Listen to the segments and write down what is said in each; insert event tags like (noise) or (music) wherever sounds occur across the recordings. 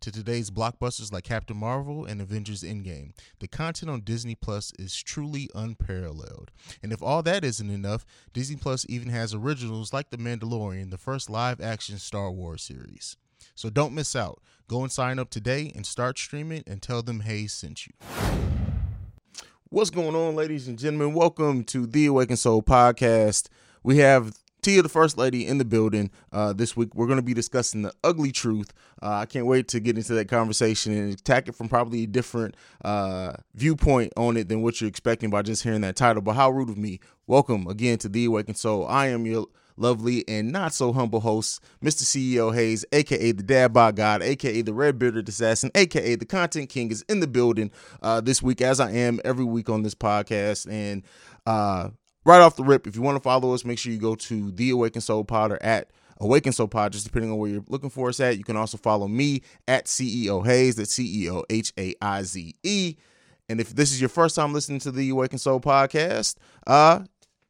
to today's blockbusters like Captain Marvel and Avengers Endgame. The content on Disney Plus is truly unparalleled. And if all that isn't enough, Disney Plus even has originals like The Mandalorian, the first live action Star Wars series. So don't miss out. Go and sign up today and start streaming and tell them Haize sent you. What's going on, ladies and gentlemen? Welcome to the Awakened Soul podcast. We have Tia, the First Ladi, in the building uh, this week. We're going to be discussing the ugly truth. Uh, I can't wait to get into that conversation and attack it from probably a different uh, viewpoint on it than what you're expecting by just hearing that title. But how rude of me. Welcome again to The Awakened Soul. I am your lovely and not so humble host, Mr. CEO Haize, aka the Dad by God, aka the Red Bearded Assassin, aka the Content King, is in the building uh, this week, as I am every week on this podcast. And uh, right off the rip, if you want to follow us, make sure you go to the Awakened Soul Pod or at Awaken Soul Pod, just depending on where you're looking for us at. You can also follow me at CEO Haize, that's C E O H A I Z E. And if this is your first time listening to the Awaken Soul podcast, uh,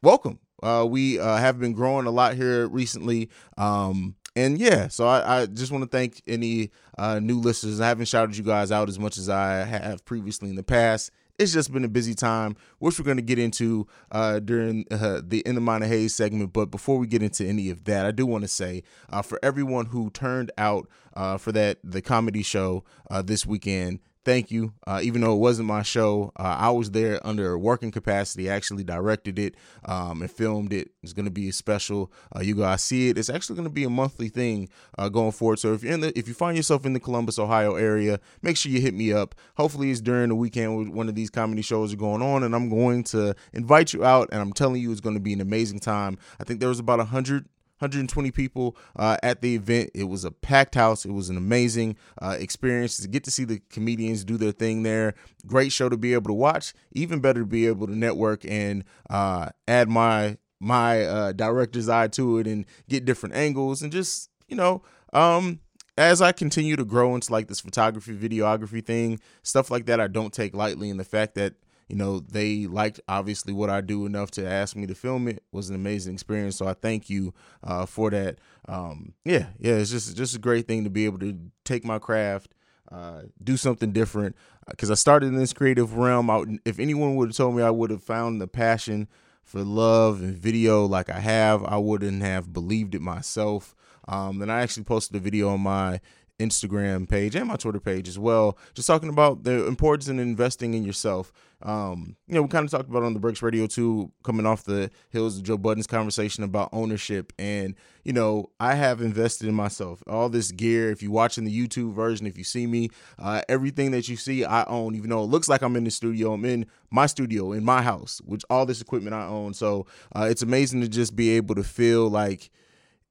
welcome. Uh, we uh, have been growing a lot here recently. Um, and yeah, so I, I just want to thank any uh, new listeners. I haven't shouted you guys out as much as I have previously in the past it's just been a busy time, which we're going to get into uh, during uh, the In the Mind of Haize segment. But before we get into any of that, I do want to say uh, for everyone who turned out uh, for that the comedy show uh, this weekend, thank you. Uh, even though it wasn't my show, uh, I was there under working capacity. I actually directed it um, and filmed it. It's going to be a special. Uh, you guys see it. It's actually going to be a monthly thing uh, going forward. So if you're in the, if you find yourself in the Columbus, Ohio area, make sure you hit me up. Hopefully, it's during the weekend when one of these comedy shows are going on, and I'm going to invite you out. And I'm telling you, it's going to be an amazing time. I think there was about a hundred 120 people uh, at the event. It was a packed house. It was an amazing uh, experience to get to see the comedians do their thing there. Great show to be able to watch. Even better to be able to network and uh, add my my uh, director's eye to it and get different angles and just you know um as I continue to grow into like this photography, videography thing, stuff like that, I don't take lightly. And the fact that you know, they liked obviously what I do enough to ask me to film it was an amazing experience. So I thank you uh, for that. Um, yeah, yeah, it's just just a great thing to be able to take my craft, uh, do something different. Because uh, I started in this creative realm. I, if anyone would have told me I would have found the passion for love and video like I have, I wouldn't have believed it myself. Um, and I actually posted a video on my Instagram page and my Twitter page as well, just talking about the importance in investing in yourself. Um, you know, we kind of talked about on the Breaks Radio too, coming off the hills of Joe Budden's conversation about ownership. And, you know, I have invested in myself. All this gear, if you're watching the YouTube version, if you see me, uh, everything that you see, I own, even though it looks like I'm in the studio, I'm in my studio, in my house, which all this equipment I own. So uh, it's amazing to just be able to feel like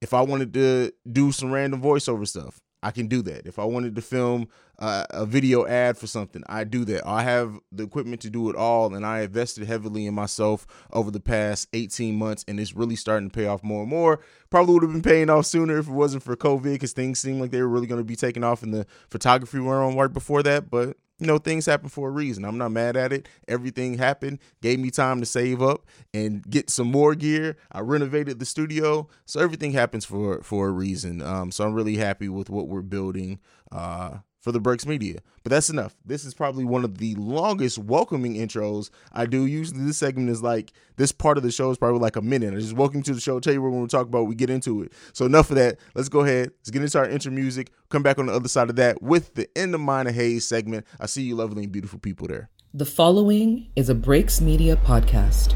if I wanted to do some random voiceover stuff, I can do that. If I wanted to film uh, a video ad for something, I do that. I have the equipment to do it all, and I invested heavily in myself over the past 18 months, and it's really starting to pay off more and more. Probably would have been paying off sooner if it wasn't for COVID, because things seemed like they were really going to be taking off in the photography realm right before that. But you know, things happen for a reason. I'm not mad at it. Everything happened, gave me time to save up and get some more gear. I renovated the studio, so everything happens for for a reason. Um, so I'm really happy with what we're building. Uh, for the Breaks Media. But that's enough. This is probably one of the longest welcoming intros I do. Usually this segment is like this part of the show is probably like a minute. I just welcome to the show, tell you what we're gonna talk about, we get into it. So enough of that. Let's go ahead. Let's get into our intro music. Come back on the other side of that with the In the Mind of Haize segment. I see you lovely and beautiful people there. The following is a Breaks Media podcast.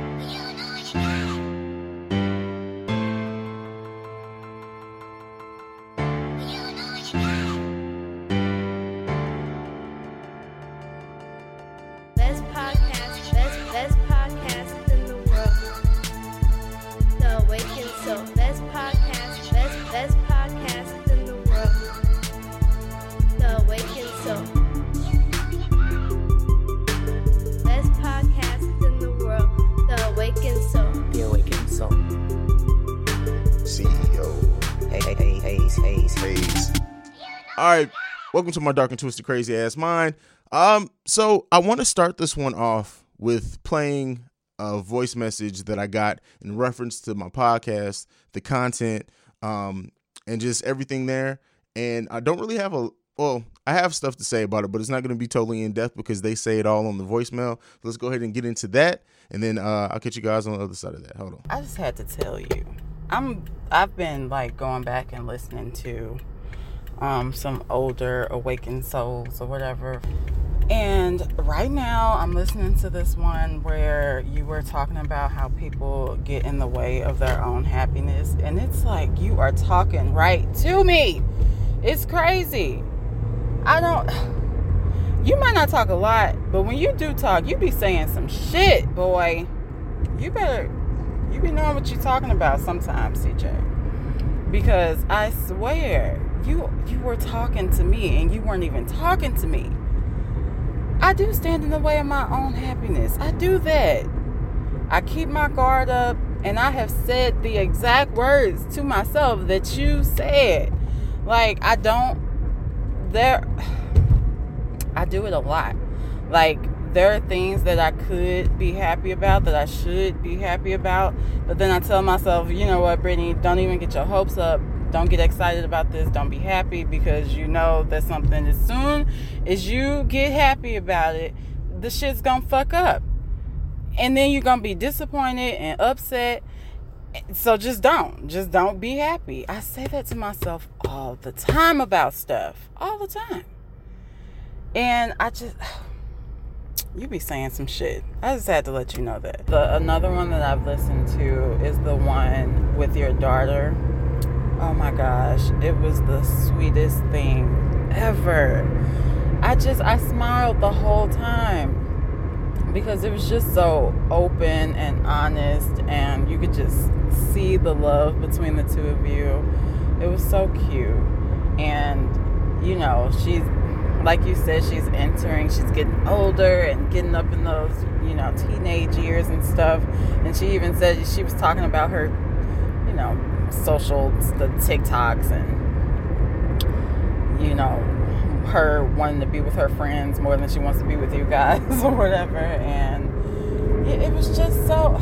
Welcome to my dark and twisted crazy ass mind. Um, so I want to start this one off with playing a voice message that I got in reference to my podcast, the content, um, and just everything there. And I don't really have a well, I have stuff to say about it, but it's not going to be totally in depth because they say it all on the voicemail. Let's go ahead and get into that, and then uh, I'll catch you guys on the other side of that. Hold on. I just had to tell you, I'm I've been like going back and listening to um, some older awakened souls or whatever. And right now, I'm listening to this one where you were talking about how people get in the way of their own happiness. And it's like you are talking right to me. It's crazy. I don't. (sighs) You might not talk a lot, but when you do talk, you be saying some shit, boy. You better. You be knowing what you're talking about sometimes, CJ. Because I swear, you you were talking to me and you weren't even talking to me. I do stand in the way of my own happiness. I do that. I keep my guard up and I have said the exact words to myself that you said. Like I don't there I do it a lot. Like there are things that I could be happy about that I should be happy about, but then I tell myself, you know what, Brittany, don't even get your hopes up. Don't get excited about this. Don't be happy because you know that something as soon as you get happy about it, the shit's gonna fuck up. And then you're gonna be disappointed and upset. So just don't. Just don't be happy. I say that to myself all the time about stuff. All the time. And I just (sighs) you be saying some shit. I just had to let you know that. The another one that I've listened to is the one with your daughter. Oh my gosh, it was the sweetest thing ever. I just I smiled the whole time because it was just so open and honest and you could just see the love between the two of you. It was so cute. And you know, she's like you said, she's entering, she's getting older and getting up in those, you know, teenage years and stuff. And she even said she was talking about her, you know, social, the TikToks and, you know, her wanting to be with her friends more than she wants to be with you guys (laughs) or whatever. And it, it was just so,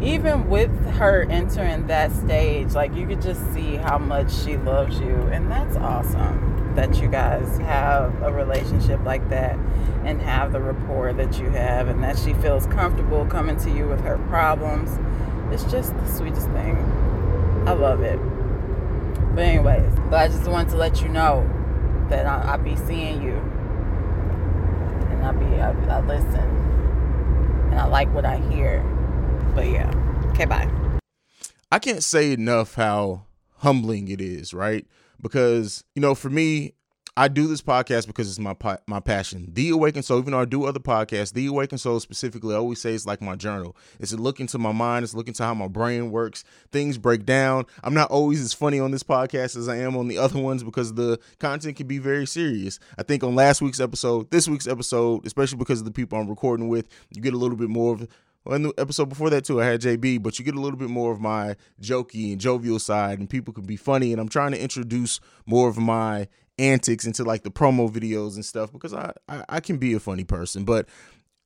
even with her entering that stage, like you could just see how much she loves you. And that's awesome that you guys have a relationship like that and have the rapport that you have and that she feels comfortable coming to you with her problems. It's just the sweetest thing. I love it. But anyways, but I just wanted to let you know that I, I be seeing you and I'll be I, I listen and I like what I hear. But yeah. Okay, bye. I can't say enough how humbling it is, right? because you know for me I do this podcast because it's my my passion. The Awakened Soul, even though I do other podcasts, The Awakened Soul specifically, I always say it's like my journal. It's a look into my mind. It's a look into how my brain works. Things break down. I'm not always as funny on this podcast as I am on the other ones because the content can be very serious. I think on last week's episode, this week's episode, especially because of the people I'm recording with, you get a little bit more of well, in the episode before that too, I had JB, but you get a little bit more of my jokey and jovial side, and people can be funny. And I'm trying to introduce more of my antics into like the promo videos and stuff because I I, I can be a funny person, but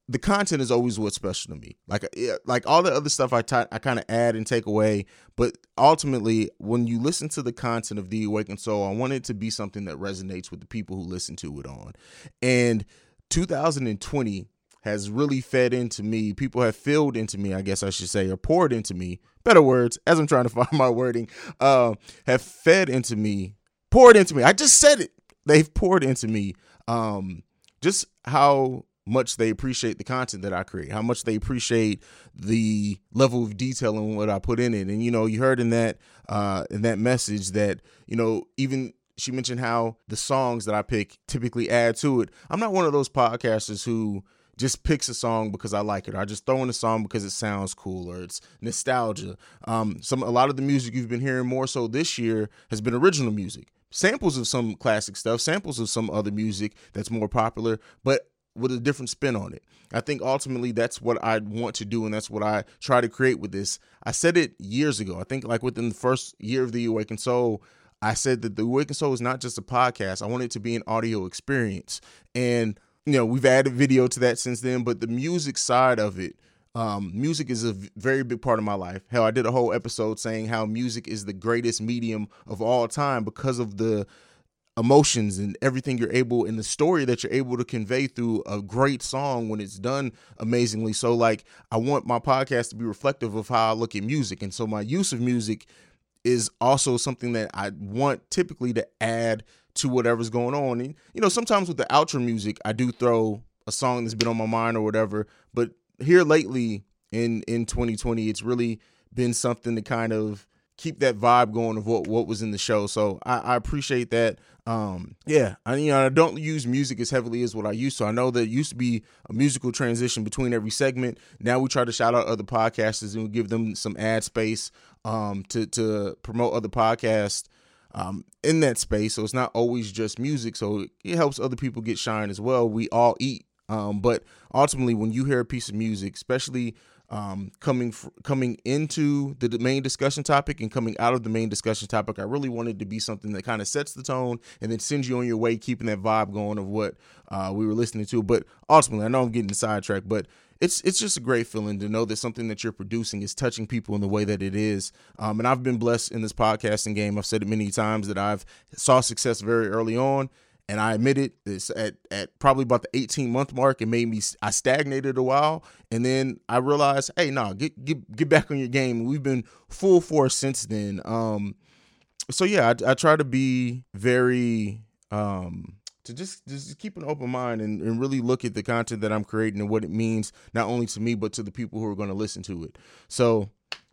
the content is always what's special to me. Like like all the other stuff I t- I kind of add and take away, but ultimately when you listen to the content of the Awakened Soul, I want it to be something that resonates with the people who listen to it on. And 2020 has really fed into me. People have filled into me, I guess I should say, or poured into me. Better words, as I'm trying to (laughs) find my wording, uh, have fed into me, poured into me. I just said it. They've poured into me. Um, just how much they appreciate the content that I create, how much they appreciate the level of detail in what I put in it. And you know, you heard in that uh in that message that, you know, even she mentioned how the songs that I pick typically add to it. I'm not one of those podcasters who just picks a song because I like it. Or I just throw in a song because it sounds cool or it's nostalgia. Um, some a lot of the music you've been hearing more so this year has been original music, samples of some classic stuff, samples of some other music that's more popular, but with a different spin on it. I think ultimately that's what I want to do, and that's what I try to create with this. I said it years ago. I think like within the first year of the Awakened Soul, I said that the Awakened Soul is not just a podcast. I want it to be an audio experience. And, you know, we've added video to that since then, but the music side of it, um, music is a very big part of my life. Hell, I did a whole episode saying how music is the greatest medium of all time because of the emotions and everything you're able in the story that you're able to convey through a great song when it's done amazingly. So, like, I want my podcast to be reflective of how I look at music. And so, my use of music is also something that I want typically to add to whatever's going on. And, you know, sometimes with the outro music, I do throw a song that's been on my mind or whatever. But here lately in in 2020, it's really been something to kind of keep that vibe going of what what was in the show. So I, I appreciate that. Um, yeah, I you know I don't use music as heavily as what I used to. I know it used to be a musical transition between every segment. Now we try to shout out other podcasters and we give them some ad space um, to to promote other podcasts um, in that space. So it's not always just music. So it helps other people get shine as well. We all eat. Um, but ultimately, when you hear a piece of music, especially um, coming coming into the main discussion topic and coming out of the main discussion topic, I really wanted to be something that kind of sets the tone and then sends you on your way, keeping that vibe going of what uh, we were listening to. But ultimately, I know I'm getting sidetracked, but it's it's just a great feeling to know that something that you're producing is touching people in the way that it is. Um, and I've been blessed in this podcasting game. I've said it many times that I've saw success very early on and I admit it. It's at at probably about the 18 month mark. It made me I stagnated a while, and then I realized, hey, no, get get get back on your game. We've been full force since then. Um, so yeah, I, I try to be very um to just just keep an open mind and, and really look at the content that I'm creating and what it means not only to me but to the people who are going to listen to it. So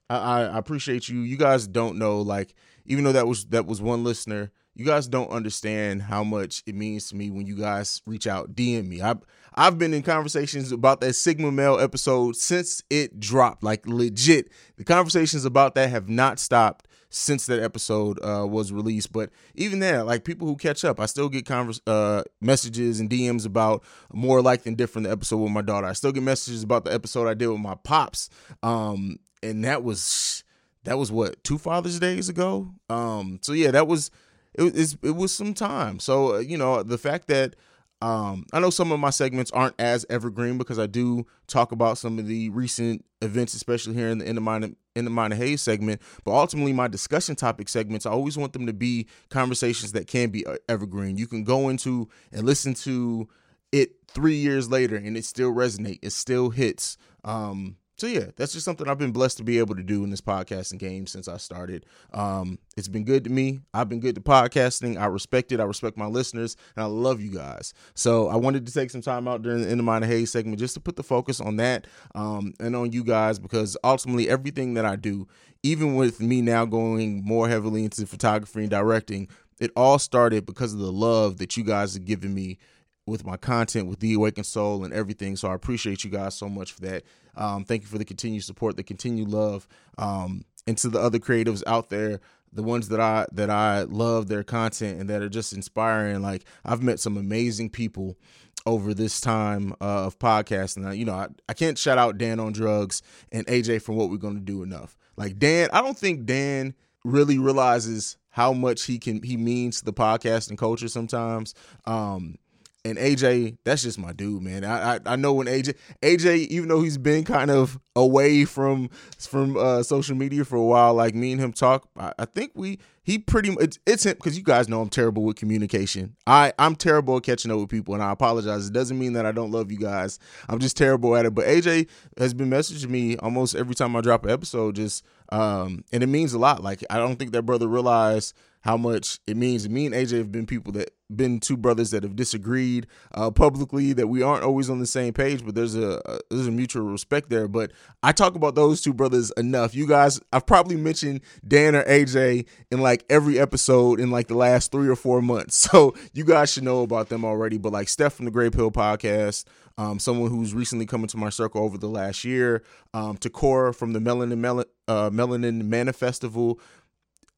I, I appreciate you. You guys don't know like even though that was that was one listener you guys don't understand how much it means to me when you guys reach out, DM me. I've I've been in conversations about that Sigma Male episode since it dropped. Like legit, the conversations about that have not stopped since that episode uh, was released. But even there, like people who catch up, I still get converse, uh, messages and DMs about more like than different the episode with my daughter. I still get messages about the episode I did with my pops, um, and that was that was what two Father's Days ago. Um, so yeah, that was it, it was some time. So uh, you know the fact that um, I know some of my segments aren't as evergreen because I do talk about some of the recent events, especially here in the in the mind in the Haize segment. But ultimately, my discussion topic segments, I always want them to be conversations that can be uh, evergreen. You can go into and listen to it three years later, and it still resonate. It still hits. Um, so yeah, that's just something I've been blessed to be able to do in this podcasting game since I started. Um, it's been good to me. I've been good to podcasting. I respect it. I respect my listeners, and I love you guys. So I wanted to take some time out during the end of my Haize segment just to put the focus on that um, and on you guys because ultimately everything that I do, even with me now going more heavily into photography and directing, it all started because of the love that you guys have given me with my content with the awakened soul and everything. So i appreciate you guys so much for that. Um, thank you for the continued support the continued love um, and to the other creatives out there the ones that i that i love their content and that are just inspiring. Like i've met some amazing people over this time uh, of podcasting. You know I, I can't shout out dan on drugs and aj for what we're going to do enough. Like dan i don't think dan really realizes how much he can he means to the podcasting culture sometimes. Um and AJ, that's just my dude, man. I, I, I know when AJ AJ, even though he's been kind of away from from uh, social media for a while, like me and him talk, I, I think we he pretty it's, it's him because you guys know I'm terrible with communication. I I'm terrible at catching up with people, and I apologize. It doesn't mean that I don't love you guys. I'm just terrible at it. But AJ has been messaging me almost every time I drop an episode, just um, and it means a lot. Like I don't think that brother realized how much it means. Me and AJ have been people that been two brothers that have disagreed uh, publicly that we aren't always on the same page, but there's a, a, there's a mutual respect there. But I talk about those two brothers enough. You guys, I've probably mentioned Dan or AJ in like every episode in like the last three or four months, (laughs) so you guys should know about them already. But like Steph from the Gray Pill podcast. Um, someone who's recently come into my circle over the last year, um, Takora from the Melanin Mel- uh, Melanin Manifestival,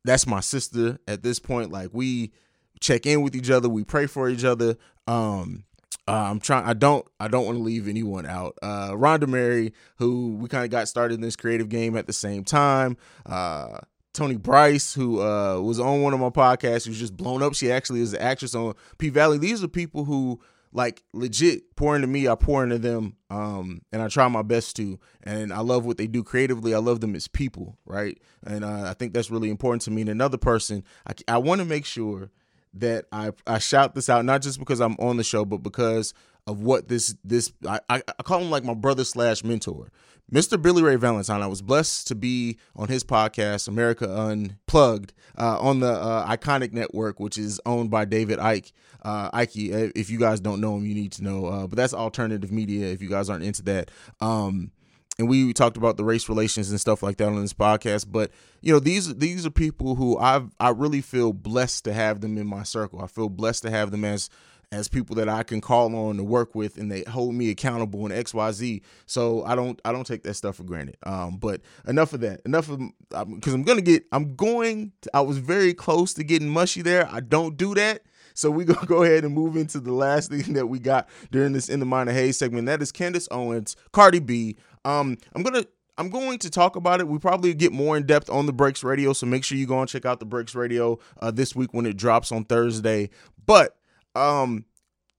that's my sister at this point. Like we check in with each other, we pray for each other. Um, uh, I'm trying. I don't. I don't want to leave anyone out. Uh, Rhonda Mary, who we kind of got started in this creative game at the same time. Uh, Tony Bryce, who uh, was on one of my podcasts, who's just blown up. She actually is an actress on P Valley. These are people who like legit pour into me. I pour into them, um, and I try my best to. And I love what they do creatively. I love them as people, right? And uh, I think that's really important to me. And another person, I, I want to make sure that I I shout this out not just because I'm on the show, but because of what this this I, I call him like my brother slash mentor. Mr. Billy Ray Valentine, I was blessed to be on his podcast, America Unplugged, uh, on the uh, Ickonic Network, which is owned by David Icke. Uh, Ike, uh, if you guys don't know him, you need to know. Uh, but that's alternative media. If you guys aren't into that, um, and we talked about the race relations and stuff like that on this podcast. But you know, these these are people who I've I really feel blessed to have them in my circle. I feel blessed to have them as as people that I can call on to work with and they hold me accountable in XYZ. So I don't I don't take that stuff for granted. Um, but enough of that. Enough of because I'm gonna get I'm going to, I was very close to getting mushy there. I don't do that. So we're (laughs) gonna go ahead and move into the last thing that we got during this in the minor Haize segment. That is Candace Owens, Cardi B. Um, I'm gonna I'm going to talk about it. We probably get more in depth on the Breaks Radio, so make sure you go and check out the Breaks Radio uh, this week when it drops on Thursday. But um,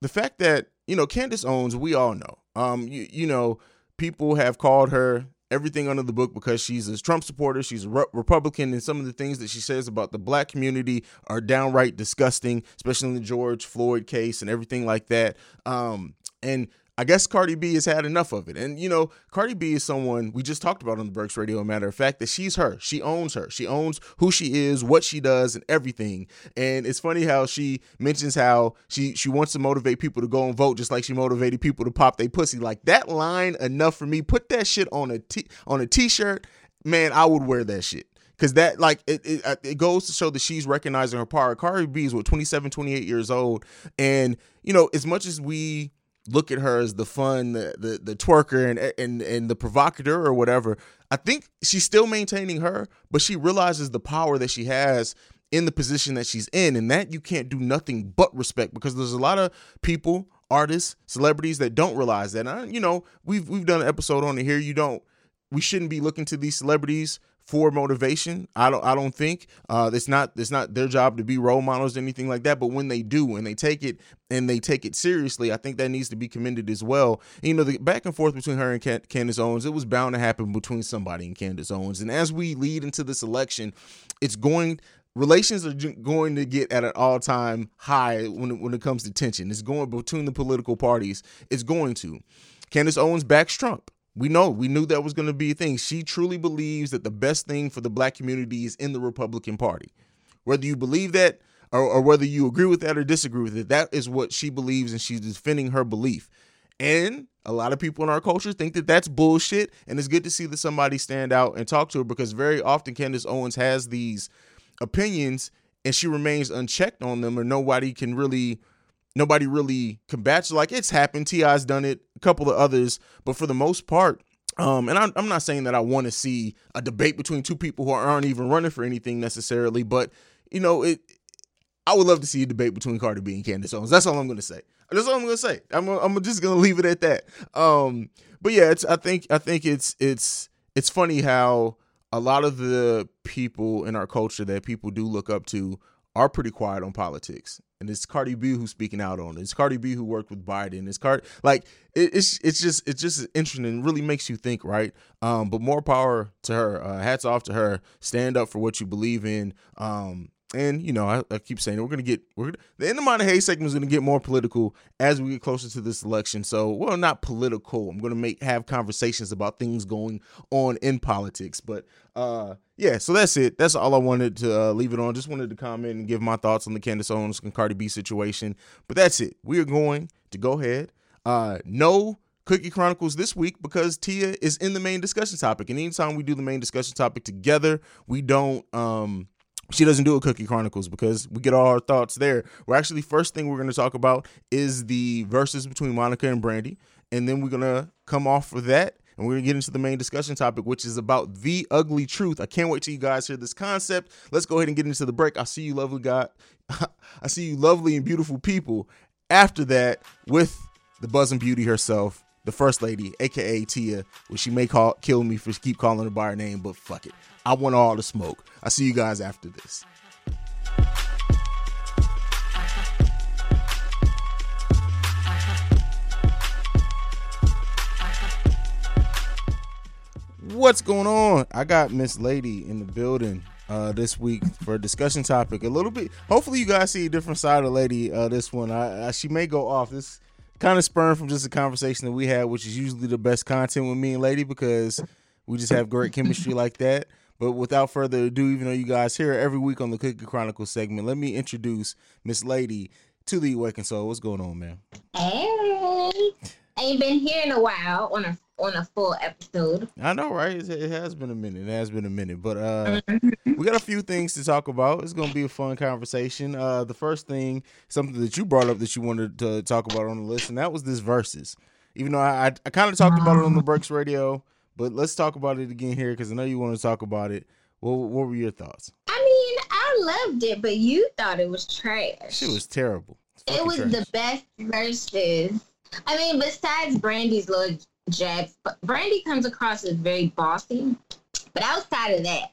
the fact that you know Candace Owens, we all know. Um, you, you know, people have called her everything under the book because she's a Trump supporter, she's a re- Republican, and some of the things that she says about the black community are downright disgusting, especially in the George Floyd case and everything like that. Um, and I guess Cardi B has had enough of it. And, you know, Cardi B is someone we just talked about on the Breaks Radio, a matter of fact, that she's her. She owns her. She owns who she is, what she does, and everything. And it's funny how she mentions how she she wants to motivate people to go and vote just like she motivated people to pop their pussy. Like that line enough for me. Put that shit on a t on a t-shirt. Man, I would wear that shit because that like it, it, uh, it goes to show that she's recognizing her power cardi b is what 27 28 years old and you know as much as we look at her as the fun, the the, the twerker and and and the provocateur or whatever. I think she's still maintaining her, but she realizes the power that she has in the position that she's in, and that you can't do nothing but respect because there's a lot of people, artists, celebrities that don't realize that. And I, you know, we've we've done an episode on it here. You don't. We shouldn't be looking to these celebrities for motivation. I don't I don't think uh, it's not it's not their job to be role models or anything like that. But when they do and they take it and they take it seriously, I think that needs to be commended as well. You know, the back and forth between her and Candace Owens, it was bound to happen between somebody and Candace Owens. And as we lead into this election, it's going relations are going to get at an all-time high when when it comes to tension. It's going between the political parties. It's going to. Candace Owens backs Trump. We know, we knew that was going to be a thing. She truly believes that the best thing for the black community is in the Republican Party. Whether you believe that or, or whether you agree with that or disagree with it, that is what she believes and she's defending her belief. And a lot of people in our culture think that that's bullshit. And it's good to see that somebody stand out and talk to her because very often Candace Owens has these opinions and she remains unchecked on them, or nobody can really nobody really combats like it's happened. T.I.'s done it, a couple of others, but for the most part, um, and I'm, I'm not saying that I want to see a debate between two people who aren't even running for anything necessarily, but you know, it. I would love to see a debate between Cardi B and Candace Owens. That's all I'm going to say. That's all I'm going to say. I'm, I'm just going to leave it at that. Um, but yeah, it's. I think. I think it's. It's. It's funny how a lot of the people in our culture that people do look up to are pretty quiet on politics and it's Cardi B who's speaking out on it. It's Cardi B who worked with Biden. It's Card like it, it's it's just it's just interesting and really makes you think, right? Um, but more power to her. Uh, hats off to her. Stand up for what you believe in. Um, and you know, I, I, keep saying we're gonna get we're gonna, the end of my Haize segment is gonna get more political as we get closer to this election. So, well, not political. I'm gonna make have conversations about things going on in politics. But uh, yeah, so that's it. That's all I wanted to uh, leave it on. Just wanted to comment and give my thoughts on the Candace Owens and Cardi B situation. But that's it. We are going to go ahead. Uh, no Cookie Chronicles this week because Tia is in the main discussion topic. And anytime we do the main discussion topic together, we don't um she doesn't do a cookie chronicles because we get all our thoughts there we're actually first thing we're going to talk about is the Verzuz between monica and brandy and then we're going to come off of that and we're going to get into the main discussion topic which is about the ugly truth i can't wait till you guys hear this concept let's go ahead and get into the break i'll see you lovely god (laughs) i see you lovely and beautiful people after that with the buzzing beauty herself the First Ladi, aka Tia, which she may call kill me for keep calling her by her name, but fuck it. I want all the smoke. I'll see you guys after this. What's going on? I got Miss Lady in the building uh, this week for a discussion topic. A little bit. Hopefully, you guys see a different side of Lady. Uh, this one, I, I, she may go off. This kind of spurned from just a conversation that we had, which is usually the best content with me and Lady because we just have great chemistry like that. But without further ado, even though you guys hear every week on the Cookie Chronicles segment, let me introduce Miss Lady to the Awakened Soul. What's going on, man? Hey, ain't been here in a while on a on a full episode. I know, right? It has been a minute. It has been a minute, but uh, we got a few things to talk about. It's gonna be a fun conversation. Uh, the first thing, something that you brought up that you wanted to talk about on the list, and that was this Verzuz. Even though I I, I kind of talked about it on the Breaks Radio, but let's talk about it again here because I know you want to talk about it. What what were your thoughts? I mean, I loved it, but you thought it was trash. It was terrible. It was trash. the best Verzuz. I mean, besides Brandy's little jabs, but Brandy comes across as very bossy. But outside of that,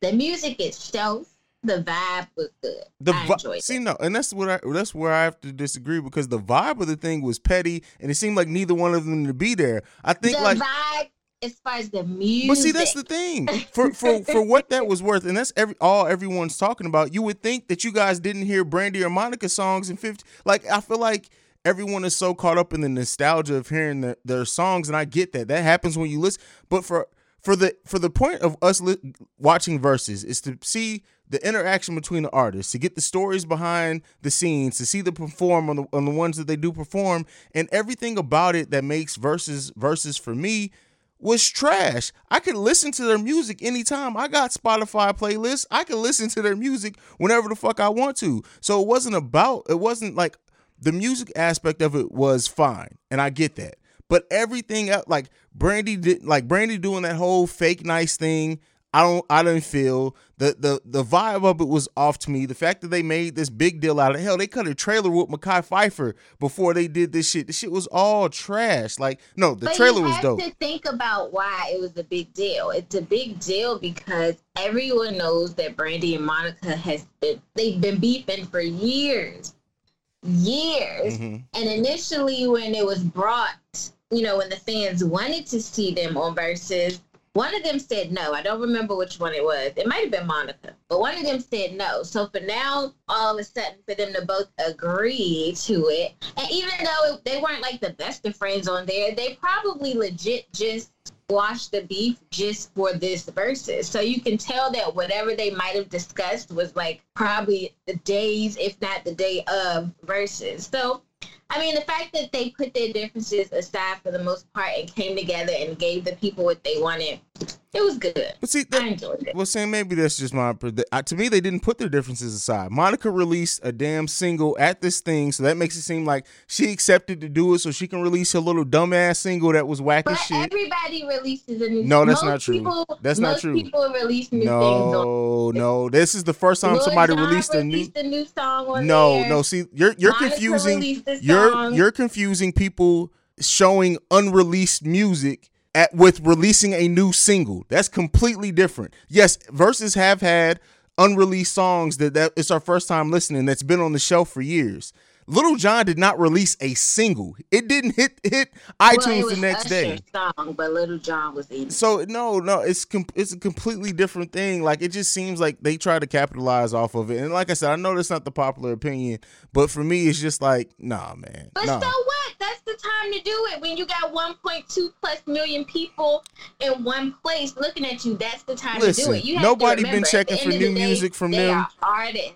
the music is itself, the vibe was good. The vi- see it. no, and that's what I that's where I have to disagree because the vibe of the thing was petty, and it seemed like neither one of them to be there. I think the like vibe, as far as the music. But see, that's the thing. (laughs) For for for what that was worth, and that's every all everyone's talking about. You would think that you guys didn't hear Brandy or Monica songs in fifty. Like I feel like everyone is so caught up in the nostalgia of hearing the, their songs, and I get that. That happens when you listen. But for for the for the point of us li- watching Verzuz is to see the interaction between the artists, to get the stories behind the scenes, to see them perform on the on the ones that they do perform, and everything about it that makes Verzuz Verzuz for me was trash. I could listen to their music anytime. I got Spotify playlists. I could listen to their music whenever the fuck I want to. So it wasn't about it wasn't like the music aspect of it was fine. And I get that. But everything else like Brandy did like Brandy doing that whole fake nice thing, I don't I didn't feel the the the vibe of it was off to me. The fact that they made this big deal out of hell, they cut a trailer with Mackay Pfeiffer before they did this shit. The shit was all trash. Like no, the but trailer was dope. to think about why it was a big deal. It's a big deal because everyone knows that Brandy and Monica has been they've been beefing for years, years. Mhm. And initially, when it was brought, you know, when the fans wanted to see them on Verzuz, one of them said no. I don't remember which one it was. It might have been Monica, but one of them said no. So for now, all of a sudden, for them to both agree to it, and even though they weren't like the best of friends on there, they probably legit just squashed the beef just for this Verzuz. So you can tell that whatever they might have discussed was like probably the days, if not the day of Verzuz. So I mean, the fact that they put their differences aside for the most part and came together and gave the people what they wanted, it was good. But see, I that, enjoyed it. well, saying maybe that's just my. To me, they didn't put their differences aside. Monica released a damn single at this thing, so that makes it seem like she accepted to do it, so she can release a little dumbass single that was whack But as shit. everybody releases a new. No, that's not true. People, That's not true. People release new things No, no, this is the first time Lil somebody Jon released a new. a new song on No, there. no. See, you're you're Monica confusing. You're you're confusing people showing unreleased music at with releasing a new single. That's completely different. Yes, Verzuz have had unreleased songs that that it's our first time listening. That's been on the shelf for years. Lil Jon did not release a single. It didn't hit hit Well, iTunes it was the next day. Song, but Lil Jon was in. it. So no, no, it's com- it's a completely different thing. Like it just seems like they try to capitalize off of it. And like I said, I know that's not the popular opinion, but for me, it's just like, nah, man, But nah. so what? That's the time to do it. When you got 1.2 plus million people in one place looking at you, that's the time to do it. You have nobody been checking for new day, music from them. Artists.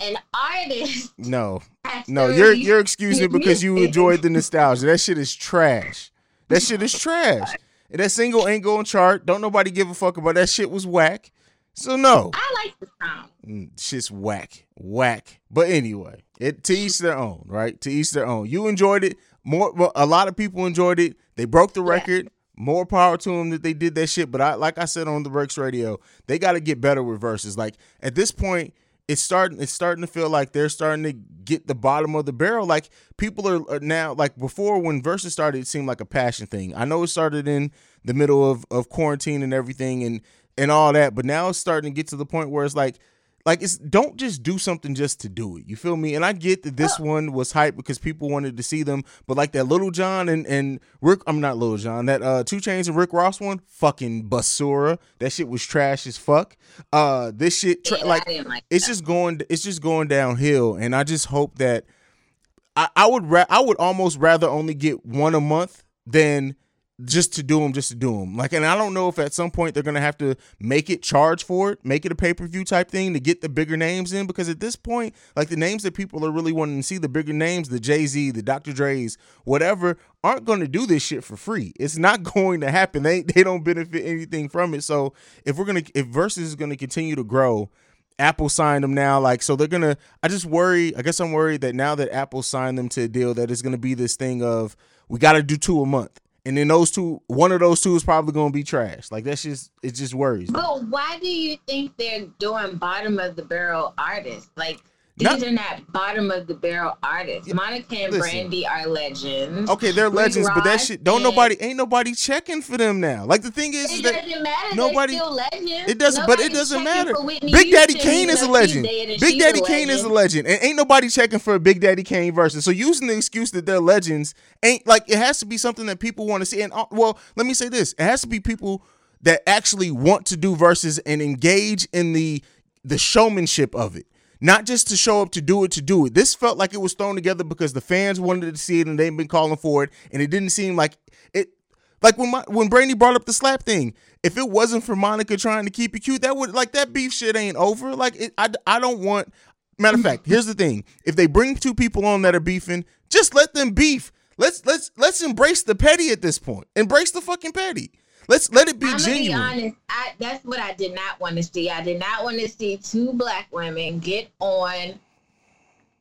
And artists. (laughs) no, no, you're you're excusing it because you enjoyed the nostalgia. That shit is trash. That shit is trash. (laughs) And that single ain't going chart. Don't nobody give a fuck about that shit was whack. So no. I like the song. Mm, shit's whack, whack. But anyway, it to each their own, right? To each their own. You enjoyed it more. Well, a lot of people enjoyed it. They broke the record. More power to them that they did that shit. But I, like I said on the Breaks Radio, they got to get better with Verzuz. Like at this point, it's starting it's starting to feel like they're starting to get the bottom of the barrel. Like people are, are now like before when Verzuz started, it seemed like a passion thing. I know it started in the middle of of quarantine and everything and and all that, but now it's starting to get to the point where it's like like it's don't just do something just to do it. You feel me? And I get that this one was hype because people wanted to see them, but like that Lil Jon and and Rick, I'm not Lil Jon, that uh 2 Chainz and Rick Ross one, fucking basura. That shit was trash as fuck. Uh, this shit tra- Yeah, like, like it's that. just going it's just going downhill, and I just hope that I, I would ra- I would almost rather only get one a month than just to do them just to do them like and i don't know if at some point they're gonna have to make it charge for it make it a pay-per-view type thing to get the bigger names in because at this point like the names that people are really wanting to see the bigger names the jay-z the dr dre's whatever aren't going to do this shit for free it's not (laughs) going to happen they they don't benefit anything from it so if we're gonna if Verzuz is gonna continue to grow Apple signed them now, like so they're gonna. I just worry. I guess I'm worried that now that Apple signed them to a deal, that it's gonna be this thing of we got to do two a month, and then those two, one of those two is probably gonna be trash. Like that's just it just worries. But why do you think they're doing bottom of the barrel artists? Like these Not- are not bottom of the barrel artists. Monica and listen. Brandy are legends. Okay, they're legends, but that shit don't nobody ain't nobody checking for them now. Like the thing is, is It that doesn't matter. nobody- still legends. It doesn't, but it doesn't matter. Big Daddy Kane is a legend. she's dead and Big Daddy Kane is a legend. legend, and ain't nobody checking for a Big Daddy Kane Verzuz. So using the excuse that they're legends ain't like it has to be something that people want to see. And uh, well, let me say this: it has to be people that actually want to do Verzuz and engage in the the showmanship of it. Not just to show up to do it to do it. This felt like it was thrown together because the fans wanted to see it and they've been calling for it, and it didn't seem like it. Like when my, when Brandy brought up the slap thing, if it wasn't for Monica trying to keep it cute, that would like that beef shit ain't over. Like it, I I don't want. Matter of fact, here's the thing: if they bring two people on that are beefing, just let them beef. Let's let's let's embrace the petty at this point. Embrace the fucking petty. Let's let it be I'm gonna genuine. be honest. I, that's what I did not want to see. I did not want to see two black women get on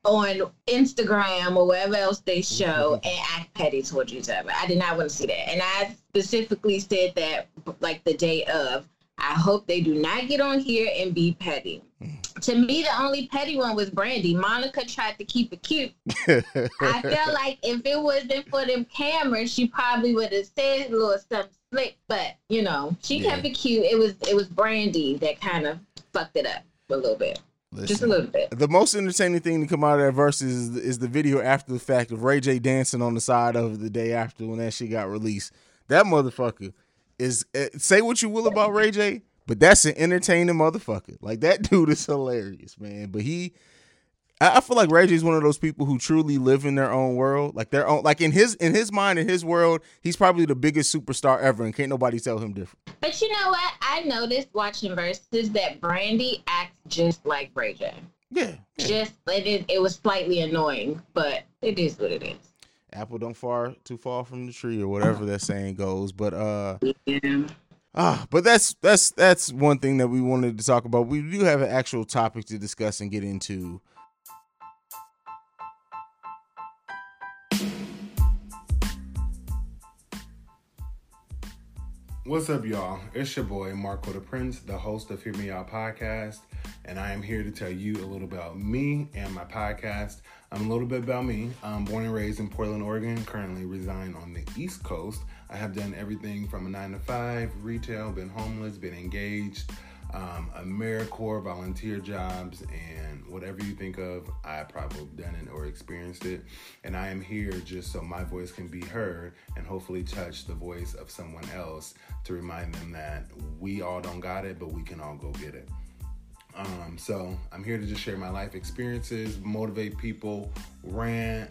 on Instagram or wherever else they show Mm-hmm. and act petty towards each other. I did not want to see that. And I specifically said that like the day of. I hope they do not get on here and be petty. Mm. To me, the only petty one was Brandy. Monica tried to keep it cute. I felt (laughs) like if it wasn't for them cameras, she probably would have said a little something slick. But you know, she Yeah. kept it cute. It was it was Brandy that kind of fucked it up a little bit, just a little bit. The most entertaining thing to come out of that verse is, is the video after the fact of Ray J dancing on the side of the day after when that shit got released. That motherfucker is eh, say what you will about Ray J, but that's an entertaining motherfucker. Like that (laughs) dude is hilarious, man. But he, I, I feel like Ray J is one of those people who truly live in their own world, like their own, like in his in his mind, in his world, he's probably the biggest superstar ever, and can't nobody tell him different. But you know what? I noticed watching Verzuz that Brandy acts just like Ray J. Yeah, Just it is, it was slightly annoying, but it is what it is. apple don't far too far from the tree or whatever that saying goes. But uh. Yeah. Ah, but that's that's that's one thing that we wanted to talk about. We do have an actual topic to discuss and get into. What's up, y'all? It's your boy Marco the Prince, the host of Hear Me Out podcast, and I am here to tell you a little about me and my podcast. I'm a little bit about me. I'm born and raised in Portland, Oregon. Currently reside on the East Coast. I have done everything from a nine to five, retail, been homeless, been engaged, um, AmeriCorps, volunteer jobs, and whatever you think of, I probably done it or experienced it. And I am here just so my voice can be heard and hopefully touch the voice of someone else to remind them that we all don't got it, but we can all go get it. Um, so I'm here to just share my life experiences, motivate people, rant,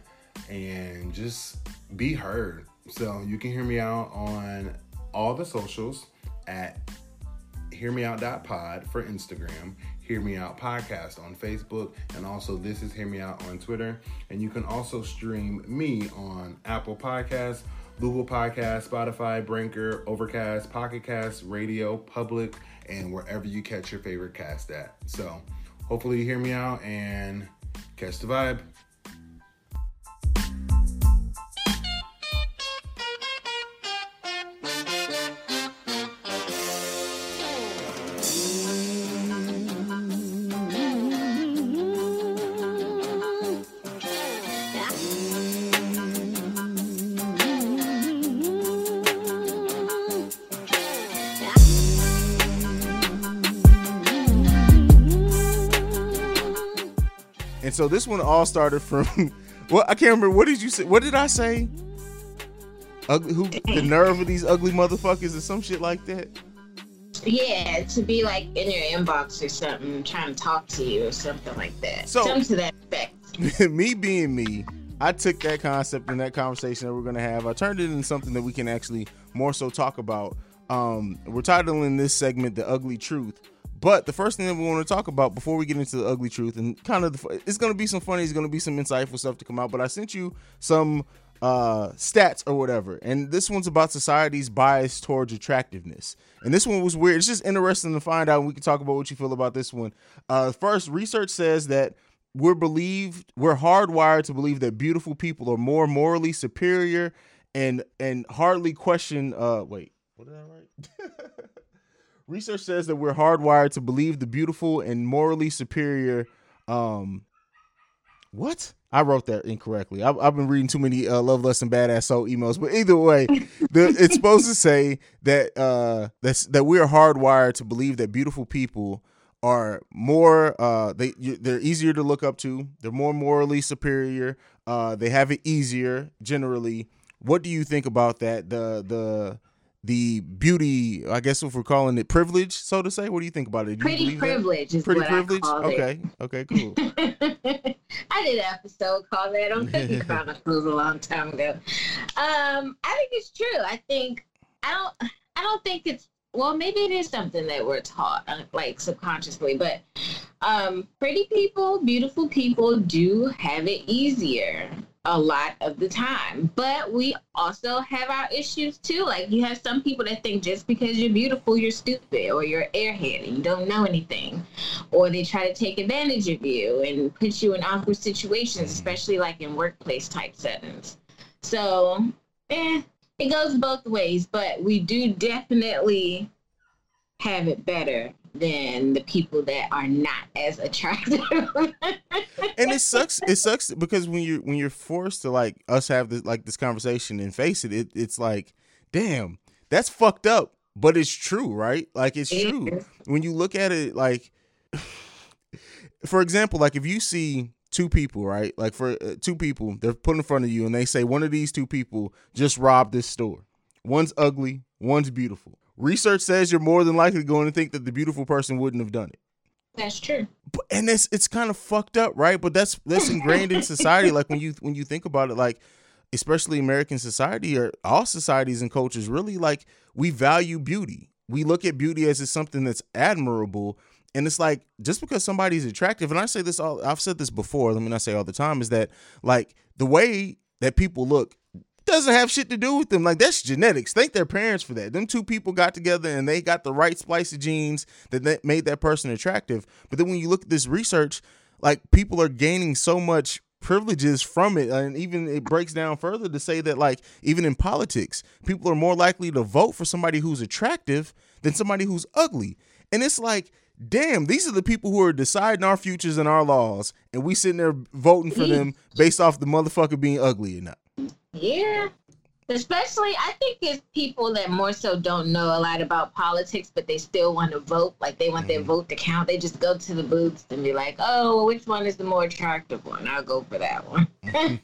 and just be heard. So you can hear me out on all the socials at hearmeout.pod for Instagram, Hear Me Out Podcast on Facebook, and also This is Hear Me Out on Twitter. And you can also stream me on Apple Podcasts, Google Podcasts, Spotify, Breaker, Overcast, Pocket Cast, Radio, Public, and wherever you catch your favorite cast at. So hopefully you hear me out and catch the vibe. So this one all started from (laughs) what I can't remember. What did you say? What did I say? Ugly, who the (clears throat) nerve of these ugly motherfuckers or some shit like that. Yeah, to be like in your inbox or something, trying to talk to you or something like that. So- something to that effect. (laughs) me being me, I took that concept and that conversation that we're gonna have. I turned it into something that we can actually more so talk about. Um, we're titling this segment "The Ugly Truth." But the first thing that we want to talk about before we get into the ugly truth and kind of the, it's going to be some funny, it's going to be some insightful stuff to come out. But I sent you some uh, stats or whatever, and this one's about society's bias towards attractiveness. And this one was weird. It's just interesting to find out. We can talk about what you feel about this one. Uh, first, research says that we're believed we're hardwired to believe that beautiful people are more morally superior and and hardly question. Uh, wait, what did I write? (laughs) Research says that we're hardwired to believe the beautiful and morally superior. Um, what? I wrote that incorrectly. I've, I've been reading too many uh, love, less, and badass soul emails. But either way, the, it's supposed to say that uh, that's that we are hardwired to believe that beautiful people are more uh, they they're easier to look up to. They're more morally superior. Uh, they have it easier generally. What do you think about that? The the the beauty, I guess if we're calling it privilege, so to say. What do you think about it? Pretty privilege is Pretty what privilege. I call Okay. Okay. Cool. (laughs) I did an episode called that on Cookie (laughs) Chronicles a long time ago. Um, I think it's true. I think I don't. I don't think it's well. Maybe it is something that we're taught, uh, like subconsciously. But um, pretty people, beautiful people, do have it easier a lot of the time. But we also have our issues too. Like you have some people that think just because you're beautiful, you're stupid or you're airhead and you don't know anything. Or they try to take advantage of you and put you in awkward situations, especially like in workplace type settings. So, eh, it goes both ways, but we do definitely have it better than the people that are not as attractive. and it sucks. It sucks because when you're when you're forced to like us have this like this conversation and face it, it it's like, damn, that's fucked up. But it's true, right? Like it's It true. is. When you look at it, like, (sighs) for example, like if you see two people, right? Like for uh, two people, they're put in front of you, and they say one of these two people just robbed this store. One's ugly, one's beautiful. Research says you're more than likely going to think that the beautiful person wouldn't have done it That's true. but, and it's it's kind of fucked up, right? But that's that's ingrained in society. Like when you when you think about it, like especially American society or all societies and cultures, really like we value beauty. We look at beauty as it's something that's admirable, and it's like just because somebody's attractive. And I say this all, I've said this before. Let me not say all the time. Is that like the way that people look doesn't have shit to do with them. Like that's genetics. Thank their parents for that. Them two people got together and they got the right splice of genes that, that made that person attractive. But then when you look at this research, like people are gaining so much privileges from it and even it breaks down further to say that like even in politics people are more likely to vote for somebody who's attractive than somebody who's ugly and it's like damn these are the people who are deciding our futures and our laws and we sitting there voting for them based off the motherfucker being ugly or not Yeah. Especially, I think it's people that more so don't know a lot about politics, but they still want to vote. Like they want their mm-hmm. vote to count. They just go to the booths and be like, "Oh, well, which one is the more attractive one? I'll go for that one." (laughs)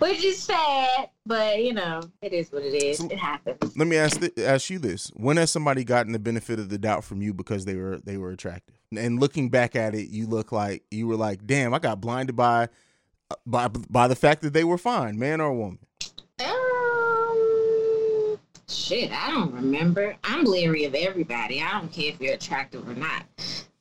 Which is sad, but you know, it is what it is. So- it happens. let me ask th- ask you this: When has somebody gotten the benefit of the doubt from you because they were they were attractive? And looking back at it, you look like you were like, "Damn, I got blinded by by by the fact that they were fine, man or woman." Um, shit, I don't remember. I'm leery of everybody. I don't care if you're attractive or not.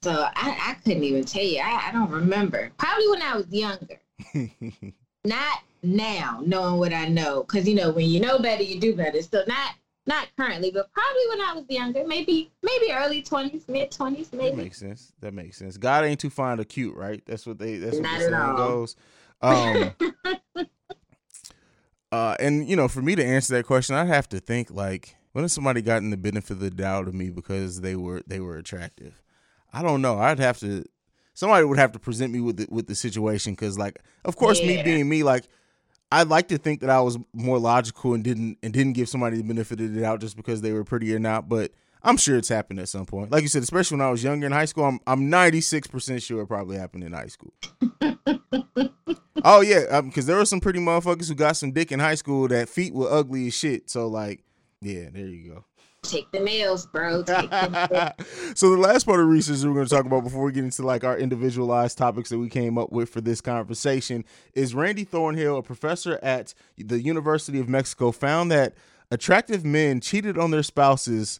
So I, I couldn't even tell you. I, I don't remember. Probably when I was younger. (laughs) Not now, knowing what I know. Because, you know, when you know better, you do better. So not not currently, but probably when I was younger. Maybe maybe early 20s, mid 20s, maybe. That makes sense. That makes sense. God ain't too fond of cute, right? That's what they. That's what Not the at saying all. goes. Um, (laughs) uh, and you know, for me to answer that question, I'd have to think like, when has somebody gotten the benefit of the doubt of me because they were they were attractive? I don't know. I'd have to. Somebody would have to present me with the, with the situation because, like, of course, me being me, like, I'd like to think that I was more logical and didn't and didn't give somebody the benefit of the doubt just because they were pretty or not. But I'm sure it's happened at some point. Like you said, especially when I was younger in high school, I'm I'm 96% sure it probably happened in high school. (laughs) oh yeah, because um, there were some pretty motherfuckers who got some dick in high school that feet were ugly as shit. So like, yeah, there you go. Take the nails, bro. (laughs) Take the so the last part of research we're going to talk about before we get into like our individualized topics that we came up with for this conversation is Randy Thornhill, a professor at the University of Mexico, found that attractive men cheated on their spouses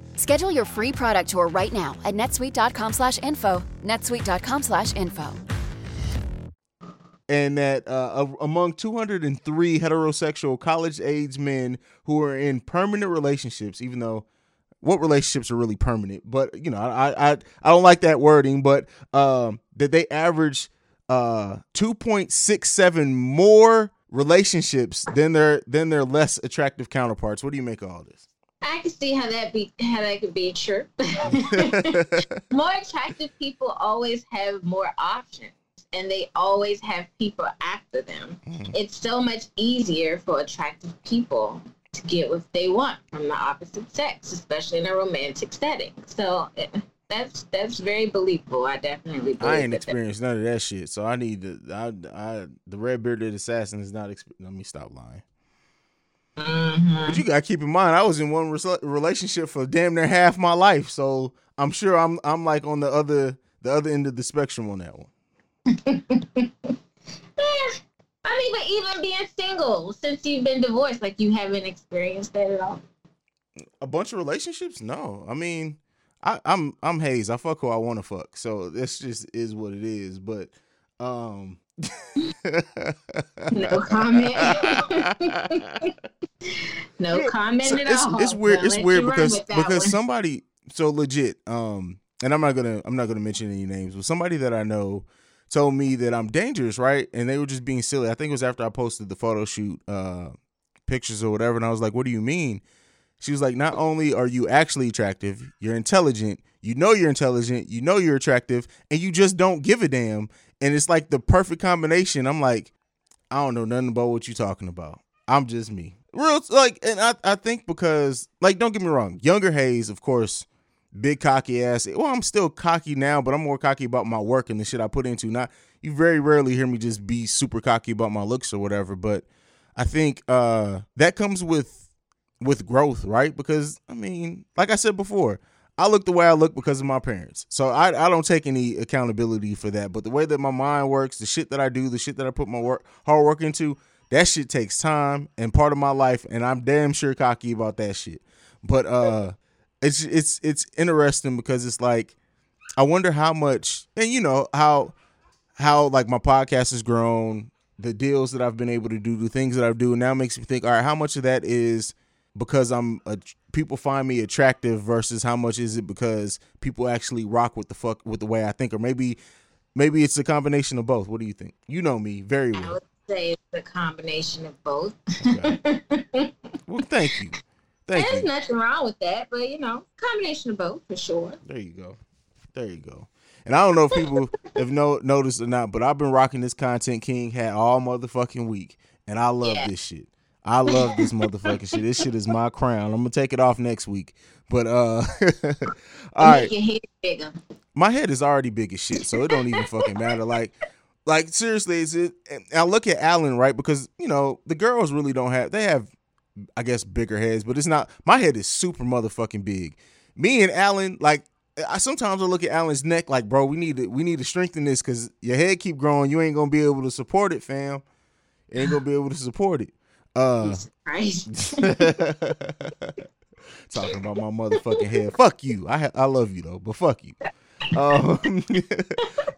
Schedule your free product tour right now at netsuite.com slash info, netsuite.com slash info. And that uh, among 203 heterosexual college-age men who are in permanent relationships, even though what relationships are really permanent, but you know, I I I don't like that wording, but um, that they average uh 2.67 more relationships than their than their less attractive counterparts. What do you make of all this? I can see how that be how that could be true. (laughs) more attractive people always have more options and they always have people after them. Mm. It's so much easier for attractive people to get what they want from the opposite sex, especially in a romantic setting. So it, that's that's very believable. I definitely. I ain't experienced none of that shit, so I need to. I, I the red bearded assassin is not. Exp- Let me stop lying. Mm-hmm. But you gotta keep in mind, I was in one re- relationship for damn near half my life, so I'm sure I'm I'm like on the other the other end of the spectrum on that one. (laughs) I mean, but even being single since you've been divorced, like you haven't experienced that at all. A bunch of relationships? No. I mean, I, I'm I'm Haize. I fuck who I want to fuck. So this just is what it is. But um no (laughs) comment. (laughs) no comment so at it's, all. It's weird. It's weird because because one. somebody so legit. Um, and I'm not gonna I'm not gonna mention any names, but somebody that I know told me that I'm dangerous, right? And they were just being silly. I think it was after I posted the photo shoot uh, pictures or whatever, and I was like, "What do you mean?" She was like, "Not only are you actually attractive, you're intelligent. You know you're intelligent. You know you're attractive, and you just don't give a damn." And it's like the perfect combination. I'm like, I don't know nothing about what you're talking about. I'm just me. Real like, and I I think because like, don't get me wrong, younger Haize, of course big cocky ass. Well, I'm still cocky now, but I'm more cocky about my work and the shit I put into. Not you very rarely hear me just be super cocky about my looks or whatever, but I think uh that comes with with growth, right? Because I mean, like I said before, I look the way I look because of my parents. So I I don't take any accountability for that, but the way that my mind works, the shit that I do, the shit that I put my work hard work into, that shit takes time and part of my life and I'm damn sure cocky about that shit. But uh it's it's it's interesting because it's like I wonder how much and you know how how like my podcast has grown, the deals that I've been able to do, the things that I've do now makes me think, all right, how much of that is because I'm a people find me attractive versus how much is it because people actually rock with the fuck with the way I think or maybe maybe it's a combination of both. What do you think? You know me very well. I would say it's a combination of both. Okay. well, thank you. Thank There's you. nothing wrong with that, but you know, combination of both for sure. There you go. There you go. And I don't know if people (laughs) have no, noticed or not, but I've been rocking this content king hat all motherfucking week, and I love yeah. this shit. I love this motherfucking shit. This shit is my crown. I'm gonna take it off next week. But uh (laughs) all right. Your head bigger. My head is already big as shit, so it don't even fucking matter. Like like seriously, is it I look at Alan, right? Because, you know, the girls really don't have they have I guess bigger heads, but it's not. My head is super motherfucking big. Me and Alan, like I sometimes I look at Alan's neck like, bro, we need to we need to strengthen this because your head keep growing. You ain't gonna be able to support it, fam. You ain't gonna be able to support it. Uh, (laughs) (laughs) talking about my motherfucking head. Fuck you. I ha- I love you though, but fuck you. Um, (laughs)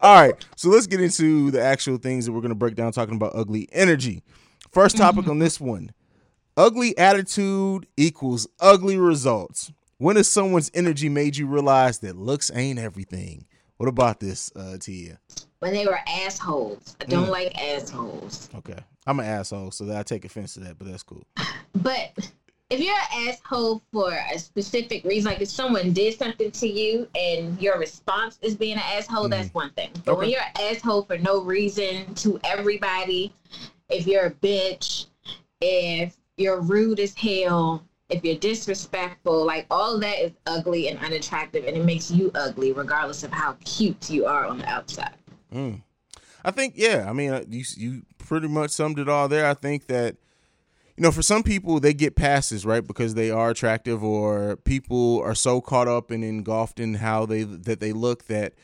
all right, so let's get into the actual things that we're gonna break down. Talking about ugly energy. First topic on this one: ugly attitude equals ugly results. When has someone's energy made you realize that looks ain't everything? What about this, uh, Tia? When they were assholes. I don't Mm. like assholes. Okay, I'm an asshole, so that I take offense to that, but that's cool. But if you're an asshole for a specific reason, like if someone did something to you and your response is being an asshole, that's one thing. But when you're an asshole for no reason to everybody, if you're a bitch, if you're rude as hell, if you're disrespectful, like all that is ugly and unattractive, and it makes you ugly regardless of how cute you are on the outside. Mm. I think yeah. I mean, uh, you you pretty much summed it all there. I think that you know, for some people, they get passes right because they are attractive, or people are so caught up and engulfed in how they that they look that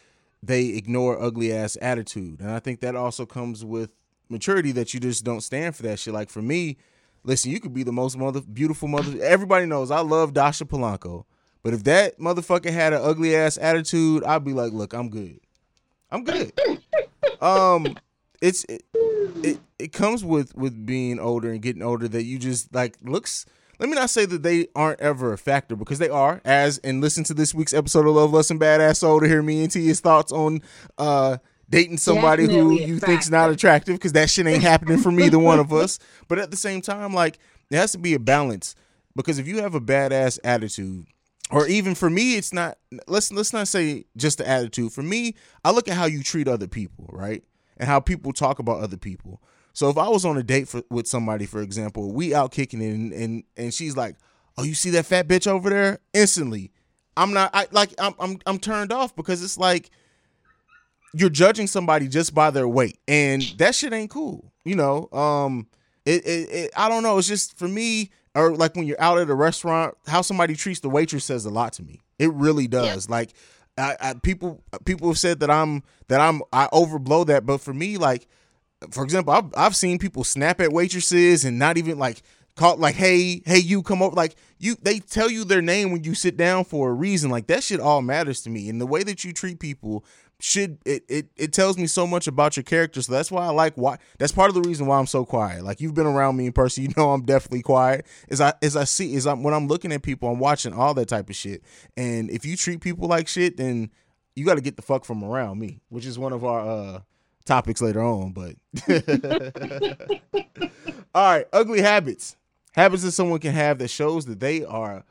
they ignore ugly ass attitude. And I think that also comes with maturity that you just don't stand for that shit. Like for me, listen, you could be the most mother beautiful mother. Everybody knows I love Dasha Polanco, but if that motherfucker had an ugly ass attitude, I'd be like, look, I'm good. I'm good. um, it's it, it it comes with with being older and getting older that you just like looks. Let me not say that they aren't ever a factor because they are. As and listen to this week's episode of Love Less and Badass Soul to hear me and Tia's thoughts on uh dating somebody Definitely who you think's not attractive because that shit ain't happening for either one of us. But at the same time, like it has to be a balance because if you have a badass attitude or even for me it's not let's let's not say just the attitude. For me i look at how you treat other people right? And how people talk about other people. So if i was on a date for, with somebody for example we out kicking it and, and and she's like oh you see that fat bitch over there? Instantly. I'm not i like i'm i'm, I'm turned off because it's like you're judging somebody just by their weight. And that shit ain't cool you know? Um it, it, it i don't know. It's just for me or like when you're out at a restaurant how somebody treats the waitress says a lot to me. It really does. Like I, I people people have said that i'm that i'm i overblow that but for me like for example I've, I've seen people snap at waitresses and not even like call like hey hey you come over like you they tell you their name when you sit down for a reason. Like that shit all matters to me. And the way that you treat people should it, it it tells me so much about your character. So that's why i like why that's part of the reason why i'm so quiet. Like you've been around me in person you know i'm definitely quiet. Is i as i see is i'm when i'm looking at people i'm watching all that type of shit. And if you treat people like shit then you got to get the fuck from around me which is one of our uh topics later on but (laughs) (laughs) all right ugly habits. Habits that someone can have that shows that they are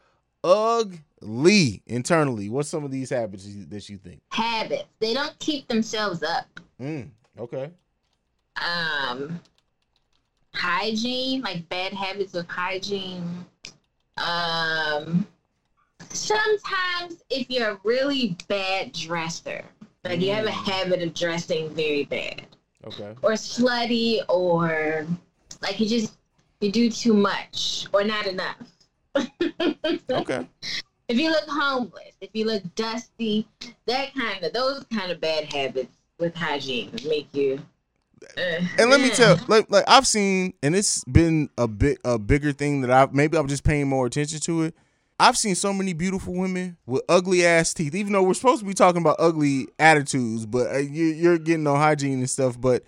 ugly internally what's some of these habits you- that you think Habits. They don't keep themselves up. Mm, okay. um hygiene like bad habits of hygiene um sometimes if you're a really bad dresser like you have a habit of dressing very bad Okay. or slutty or like you just you do too much or not enough (laughs) Okay. If you look homeless if you look dusty that kind of those kind of bad habits with hygiene make you uh, And let me uh. tell, like, like I've seen, and it's been a bit a bigger thing that I've maybe I'm just paying more attention to it. I've seen so many beautiful women with ugly ass teeth. Even though we're supposed to be talking about ugly attitudes, but uh, you, you're getting on hygiene and stuff. But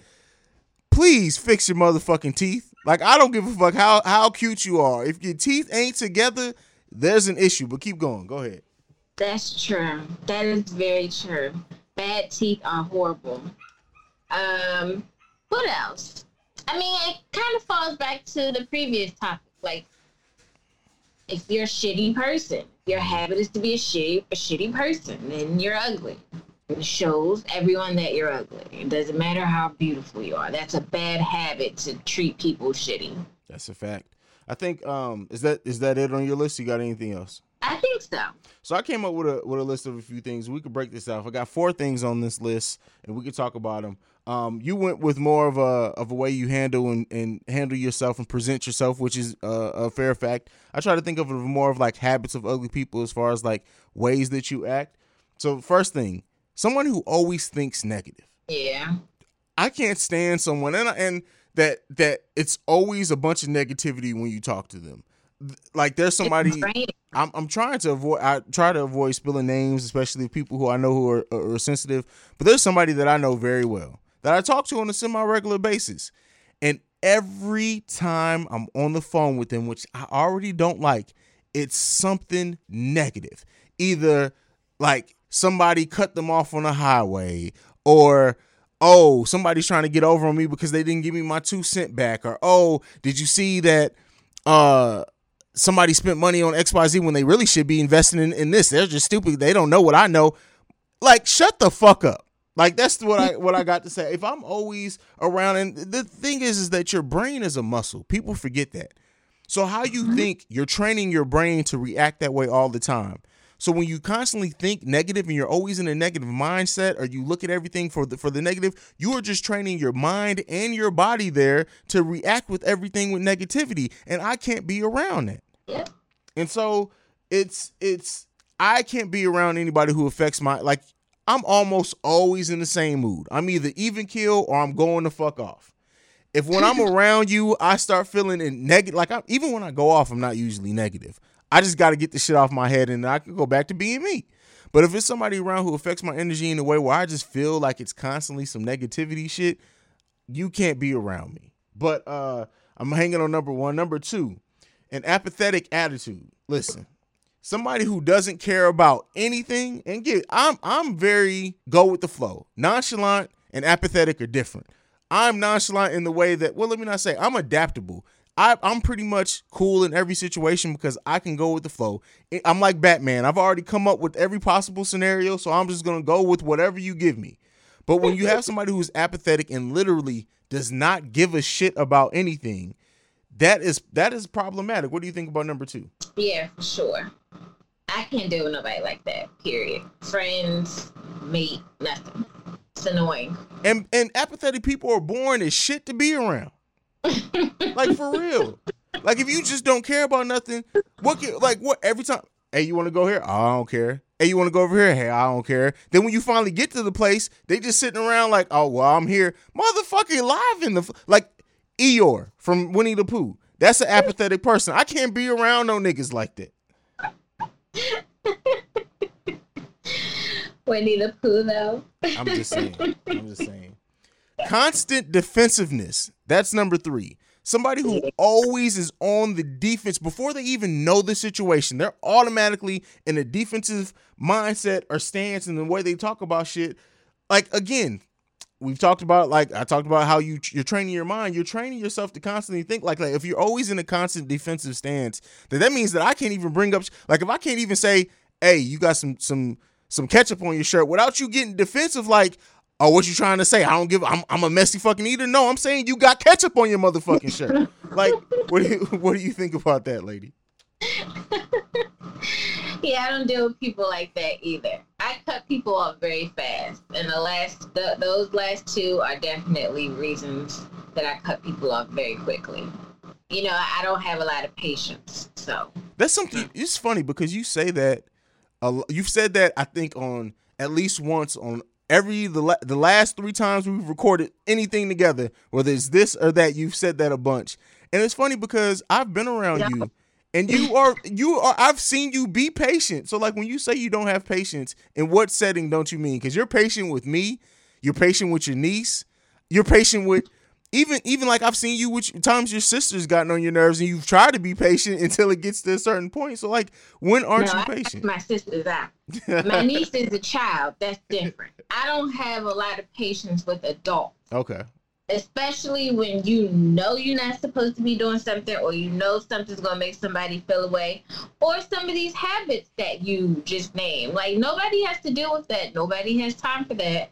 please fix your motherfucking teeth. Like I don't give a fuck how how cute you are. If your teeth ain't together, there's an issue. But keep going. Go ahead. That's true. That is very true. Bad teeth are horrible. Um, what else? I mean, it kind of falls back to the previous topic. Like, if you're a shitty person, your habit is to be a shitty, a shitty person, then you're ugly. It shows everyone that you're ugly. It doesn't matter how beautiful you are. That's a bad habit to treat people shitty. That's a fact. I think um is that is that it on your list? You got anything else? I think so. So I came up with a with a list of a few things. We could break this out. I got four things on this list, and we could talk about them. Um, you went with more of a of a way you handle and, and handle yourself and present yourself, which is uh, a fair fact. I try to think of more of like habits of ugly people, as far as like ways that you act. So first thing, someone who always thinks negative. Yeah. I can't stand someone and and that that it's always a bunch of negativity when you talk to them. Like there's somebody I'm I'm trying to avoid I try to avoid spilling names, especially people who I know who are, are sensitive. But there's somebody that I know very well that I talk to on a semi regular basis, and every time I'm on the phone with them, which I already don't like, it's something negative. Either like somebody cut them off on the highway, or oh somebody's trying to get over on me because they didn't give me my two cent back, or oh did you see that uh somebody spent money on XYZ when they really should be investing in, in this. They're just stupid. They don't know what I know. Like, shut the fuck up. Like that's what I what I got to say. If I'm always around and the thing is is that your brain is a muscle. People forget that. So how you think you're training your brain to react that way all the time. So when you constantly think negative and you're always in a negative mindset or you look at everything for the for the negative, you are just training your mind and your body there to react with everything with negativity. And I can't be around that. Yeah. And so it's it's I can't be around anybody who affects my like I'm almost always in the same mood. I'm either even kill or I'm going to fuck off. If when I'm (laughs) around you, I start feeling in negative, like I'm even when I go off, I'm not usually negative. I just got to get the shit off my head and I can go back to being me. But if it's somebody around who affects my energy in a way where I just feel like it's constantly some negativity shit, you can't be around me. But uh I'm hanging on number one. Number two, an apathetic attitude. Listen, somebody who doesn't care about anything and get I'm I'm very go with the flow. Nonchalant and apathetic are different. I'm nonchalant in the way that well, let me not say I'm adaptable. I, I'm pretty much cool in every situation because I can go with the flow. I'm like Batman. I've already come up with every possible scenario, so I'm just gonna go with whatever you give me. But when you have somebody who's apathetic and literally does not give a shit about anything, that is that is problematic. What do you think about number two? Yeah, for sure. I can't deal with nobody like that. Period. Friends, mate, nothing. It's annoying. And and apathetic people are born as shit to be around. Like for real. Like if you just don't care about nothing, what can, like what every time Hey, you want to go here? Oh, I don't care. Hey, you want to go over here? Hey, I don't care. Then when you finally get to the place, they just sitting around like, oh well, I'm here, motherfucking live in the f-. like Eeyore from Winnie the Pooh. That's an apathetic person. I can't be around no niggas like that. Winnie the Pooh, though. I'm just saying. I'm just saying. Constant defensiveness. That's number three. Somebody who always is on the defense before they even know the situation. They're automatically in a defensive mindset or stance and the way they talk about shit. Like again, we've talked about like I talked about how you you're training your mind. You're training yourself to constantly think like like if you're always in a constant defensive stance, then that means that I can't even bring up like if I can't even say, "Hey, you got some some some ketchup on your shirt," without you getting defensive like. Oh, what you trying to say? I don't give. I'm, I'm a messy fucking eater. No, I'm saying you got ketchup on your motherfucking shirt. (laughs) like, what do you what do you think about that, lady? (laughs) Yeah, I don't deal with people like that either. I cut people off very fast, and the last, the, those last two are definitely reasons that I cut people off very quickly. You know, I don't have a lot of patience, so That's something. It's funny because you say that. Uh, you've said that I think on at least once on every the la- the last three times we've recorded anything together, whether it's this or that. You've said that a bunch, and it's funny because I've been around Yeah. you, and you (laughs) are you are. I've seen you be patient. So like when you say you don't have patience, in what setting don't you mean? Because you're patient with me, you're patient with your niece, you're patient with. Even even like I've seen you which times your sister's gotten on your nerves and you've tried to be patient (laughs) until it gets to a certain point. So like when aren't no, you patient? my sisters out. (laughs) My niece is a child. That's different. I don't have a lot of patience with adults. okay. especially when you know you're not supposed to be doing something or you know something's gonna make somebody feel away or some of these habits that you just named like nobody has to deal with that nobody has time for that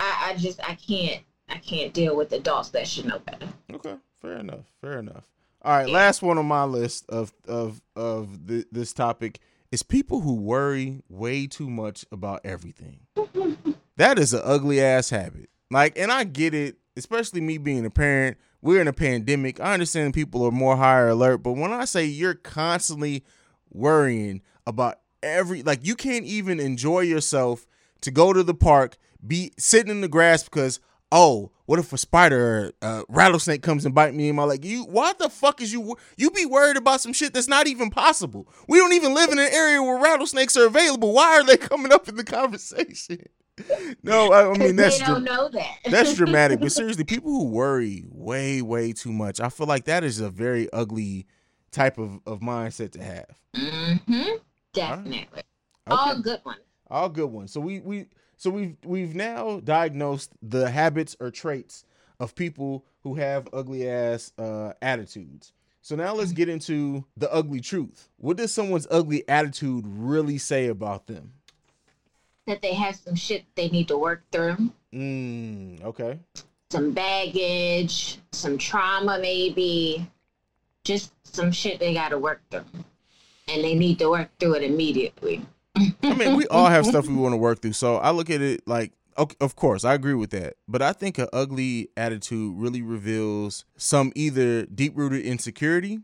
i, I just i can't i can't deal with adults that should know better Okay, fair enough. Fair enough. All right, last one on my list of of of th- this topic is people who worry way too much about everything. (laughs) that is an ugly ass habit. Like, and I get it, especially me being a parent. We're in a pandemic. I understand people are more higher alert, but when I say you're constantly worrying about every like you can't even enjoy yourself to go to the park, be sitting in the grass because oh, what if a spider, or a rattlesnake comes and bite me in my leg? You, why the fuck is you? You be worried about some shit that's not even possible. We don't even live in an area where rattlesnakes are available. Why are they (laughs) coming up in the conversation? (laughs) No, I, I mean that's they don't dra- know that. that's (laughs) dramatic. But seriously, people who worry way, way too much, I feel like that is a very ugly type of, of mindset to have. hmm Definitely. All good ones. All good ones. So we we so we've we've now diagnosed the habits or traits of people who have ugly ass uh, attitudes. So now let's get into the ugly truth. What does someone's ugly attitude really say about them? That they have some shit they need to work through. Mm, okay. Some baggage, some trauma, maybe. Just some shit they got to work through. And they need to work through it immediately. I mean, we all have stuff we want to work through. So I look at it like, okay, of course, I agree with that. But I think an ugly attitude really reveals some either deep rooted insecurity,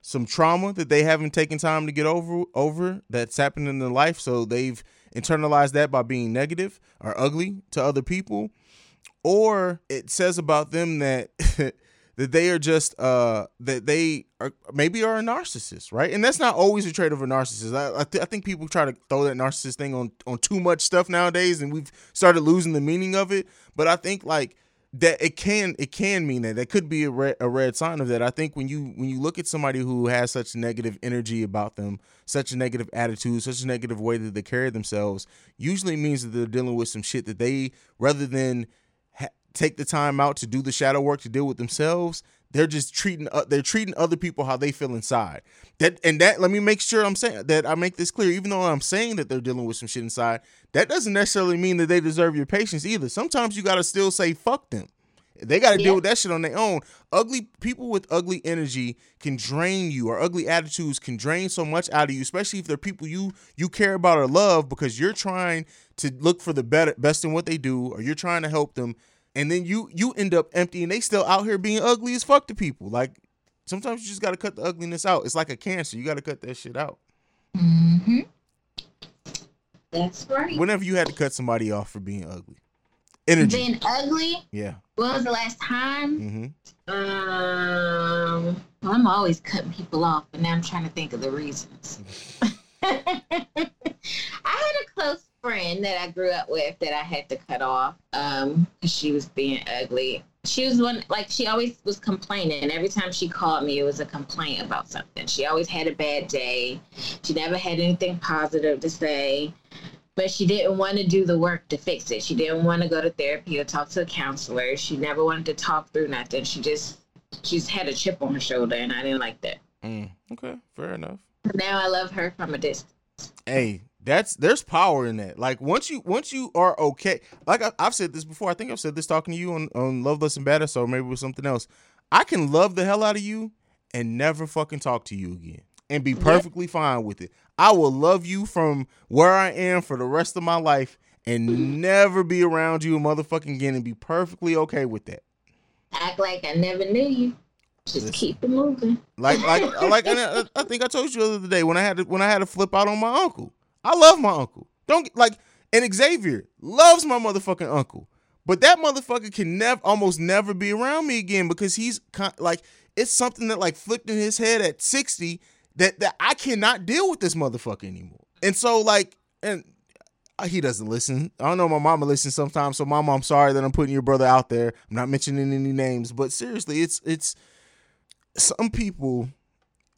some trauma that they haven't taken time to get over over that's happened in their life. So they've internalized that by being negative or ugly to other people. Or it says about them that (laughs) that they are just uh that they are maybe are a narcissist, right? And that's not always a trait of a narcissist. I I, th- I think people try to throw that narcissist thing on on too much stuff nowadays, and we've started losing the meaning of it. But I think like that it can it can mean that that could be a red, a red sign of that. I think when you when you look at somebody who has such negative energy about them, such a negative attitude, such a negative way that they carry themselves, usually means that they're dealing with some shit that they rather than ha- take the time out to do the shadow work to deal with themselves they're just treating uh, they're treating other people how they feel inside. That and that let me make sure i'm saying that i make this clear. Even though i'm saying that they're dealing with some shit inside that doesn't necessarily mean that they deserve your patience either. Sometimes you gotta still say fuck them. They got to deal with that shit on their own. Ugly people with ugly energy can drain you, or ugly attitudes can drain so much out of you, especially if they're people you you care about or love, because you're trying to look for the better best in what they do, or you're trying to help them, and then you you end up empty, and they still out here being ugly as fuck to people. Like sometimes you just got to cut the ugliness out. It's like a cancer; you got to cut that shit out. mm-hmm. That's right. Whenever you had to cut somebody off for being ugly, energy, Being ugly. yeah. When was the last time? Mm-hmm. Um, well, I'm always cutting people off, but now I'm trying to think of the reasons. (laughs) I had a close friend that I grew up with that I had to cut off um because she was being ugly. She was one like she always was complaining. Every time she called me, it was a complaint about something. She always had a bad day. She never had anything positive to say. But she didn't want to do the work to fix it. She didn't want to go to therapy or talk to a counselor. She never wanted to talk through nothing. She just she just had a chip on her shoulder, and I didn't like that. Mm, okay, fair enough. Now I love her from a distance. hey that's there's power in that like once you once you are okay like I, i've said this before i think i've said this talking to you on on love less and better so maybe with something else i can love the hell out of you and never fucking talk to you again and be perfectly fine with it i will love you from where i am for the rest of my life and never be around you motherfucking again and be perfectly okay with that Act like I never knew you. Just keep it moving. Like like (laughs) like I, I think I told you the other day when I had to, when I had to flip out on my uncle. I love my uncle. Don't like and Xavier loves my motherfucking uncle. But that motherfucker can never almost never be around me again because he's con- like it's something that like flipped in his head at 60 that that I cannot deal with this motherfucker anymore. And so like and he doesn't listen. I don't know. My mama listens sometimes. So, mama, I'm sorry that I'm putting your brother out there. I'm not mentioning any names, but seriously, it's it's some people.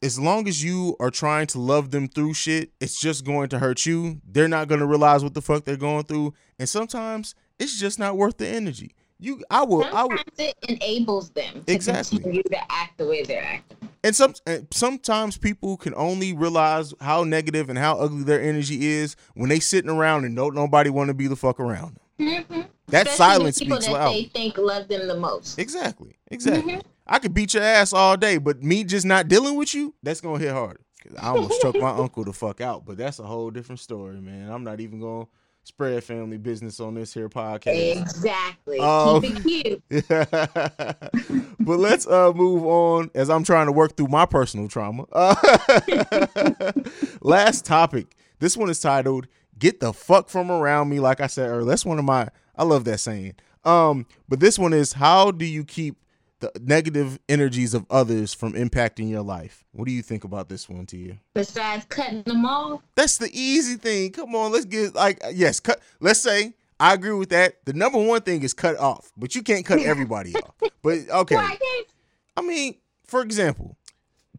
As long as you are trying to love them through shit, it's just going to hurt you. They're not going to realize what the fuck they're going through, and sometimes it's just not worth the energy. You, I will, I will, Sometimes it enables them to Exactly. continue to act the way they're acting. and some and sometimes people can only realize how negative and how ugly their energy is when they sitting around and don't nobody want to be the fuck around them. Mhm. That Especially silence people speaks that loud. they think love them the most. Exactly. Exactly. I could beat your ass all day, but me just not dealing with you, that's gonna hit harder. 'Cause I almost (laughs) struck my uncle the fuck out, but that's a whole different story, man. I'm not even gonna spread family business on this here podcast. Exactly. Um, Keep it cute. (laughs) but let's uh move on as I'm trying to work through my personal trauma. Uh, (laughs) last topic. This one is titled "Get the fuck from around me." Like I said earlier, that's one of my. I love that saying. Um, but this one is how do you keep the negative energies of others from impacting your life? What do you think about this one, Tia? Besides cutting them off, That's the easy thing. Come on, let's get like yes, cut. Let's say I agree with that. The number one thing is cut off, but you can't cut everybody off. (laughs) But okay, why can't I mean, for example,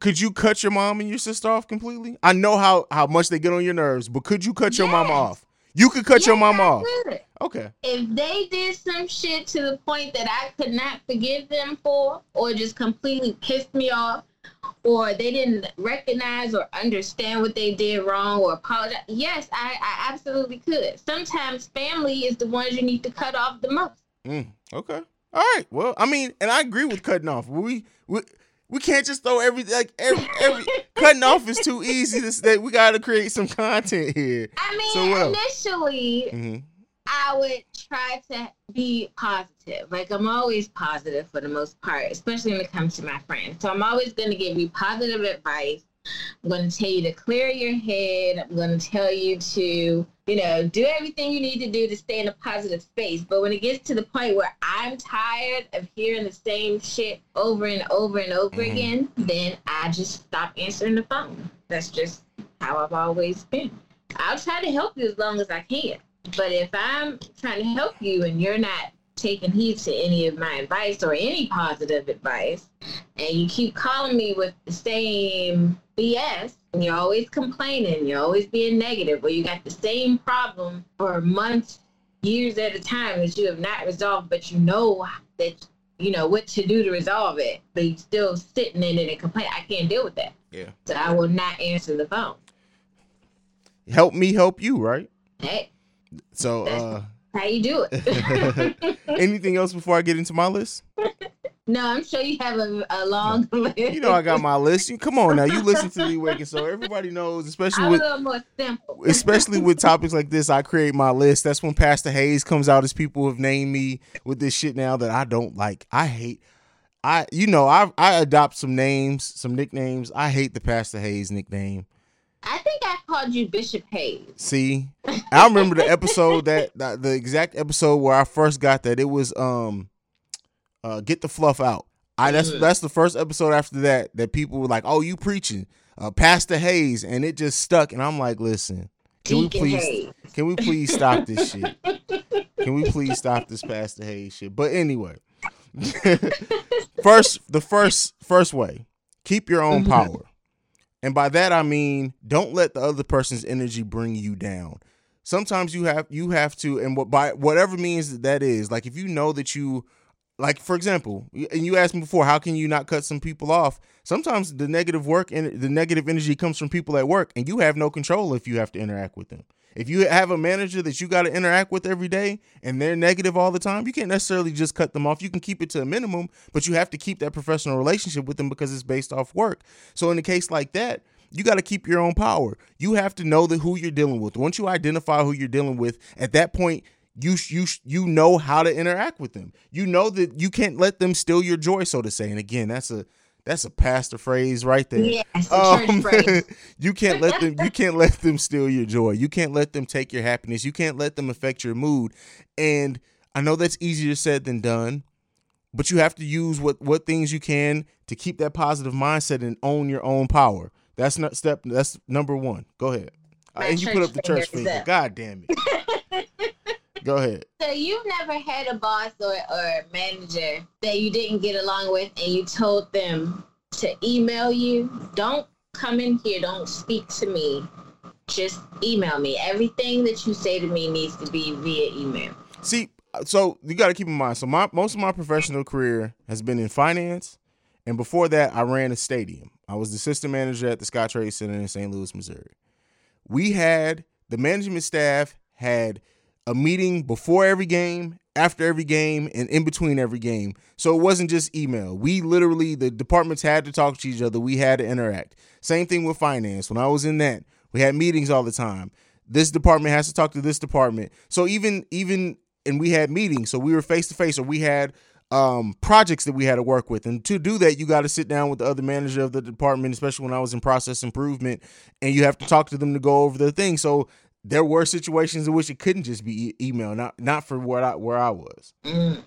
could you cut your mom and your sister off completely? I know how how much they get on your nerves, but could you cut your mama Yes. off? You could cut your mom off. Okay. If they did some shit to the point that I could not forgive them for, or just completely pissed me off, or they didn't recognize or understand what they did wrong or apologize, yes, I, I absolutely could. Sometimes family is the ones you need to cut off the most. Mm, okay. All right. Well, I mean, and I agree with cutting off. We we we can't just throw every like (laughs) every, every cutting off is too easy. To say. We got to create some content here. I mean, So initially, hmm I would try to be positive. Like I'm always positive for the most part, especially when it comes to my friends. So I'm always going to give you positive advice. I'm going to tell you to clear your head. I'm going to tell you to, you know, do everything you need to do to stay in a positive space. But when it gets to the point where I'm tired of hearing the same shit over and over and over Mhm. again, then I just stop answering the phone. That's just how I've always been. I'll try to help you as long as I can. But if I'm trying to help you and you're not taking heed to any of my advice or any positive advice, and you keep calling me with the same BS, and you're always complaining, you're always being negative, or you got the same problem for months, years at a time that you have not resolved, but you know that you know what to do to resolve it, but you're still sitting in it and complaining. I can't deal with that. Yeah. So I will not answer the phone. Help me help you, right? Hey, So, uh, how you do it? (laughs) anything else before I get into my list? (laughs) No, I'm sure you have a, a long list. You know, I got my list. You come on now. You listen to the Awaken, (laughs) so everybody knows, especially I'm a with little more simple. especially with (laughs) topics like this, I create my list. That's when Pastor Haize comes out as people have named me with this shit now that I don't like. I hate. I you know I I adopt some names, some nicknames. I hate the Pastor Haize nickname. I think I called you Bishop Haize. See, (laughs) I remember the episode that, that the exact episode where I first got that. It was um, uh, get the fluff out. I that's that's the first episode after that that people were like, "Oh, you preaching, uh, Pastor Haize," and it just stuck. And I'm like, "Listen, can we please, can we please stop this (laughs) shit? Can we please stop this Pastor Haize shit?" But anyway, (laughs) first the first first way, keep your own power. And by that I mean don't let the other person's energy bring you down. Sometimes you have you have to and what by whatever means that that is, like if you know that you like for example, and you asked me before, how can you not cut some people off? Sometimes the negative work and the negative energy comes from people at work and you have no control if you have to interact with them. If you have a manager that you got to interact with every day and they're negative all the time, you can't necessarily just cut them off. You can keep it to a minimum, but you have to keep that professional relationship with them because it's based off work. So in a case like that, you got to keep your own power. You have to know that who you're dealing with. Once you identify who you're dealing with, at that point, you you you know how to interact with them. You know that you can't let them steal your joy, so to say. And again, that's a that's a pastor phrase right there. Yes, church um, phrase. (laughs) you can't let them you can't let them steal your joy. You can't let them take your happiness. You can't let them affect your mood. And I know that's easier said than done, but you have to use what what things you can to keep that positive mindset and own your own power. That's not step that's number 1. Go ahead. My and you put up the church finger. up. God damn it. (laughs) Go ahead. So you've never had a boss or, or manager that you didn't get along with and you told them to email you? Don't come in here, don't speak to me. Just email me. Everything that you say to me needs to be via email. See, so you got to keep in mind. So my most of my professional career has been in finance, and before that, I ran a stadium. I was the assistant manager at the Scottrade Center in St. Louis, Missouri. We had the management staff had a meeting before every game, after every game, and in between every game. So it wasn't just email. We literally the departments had to talk to each other. We had to interact. Same thing with finance. When I was in that, we had meetings all the time. This department has to talk to this department. So even even and we had meetings. So we were face to face, or we had um, projects that we had to work with. And to do that, you got to sit down with the other manager of the department, especially when I was in process improvement, and you have to talk to them to go over the thing. So there were situations in which it couldn't just be e- email, not not for where I where I was. Mm.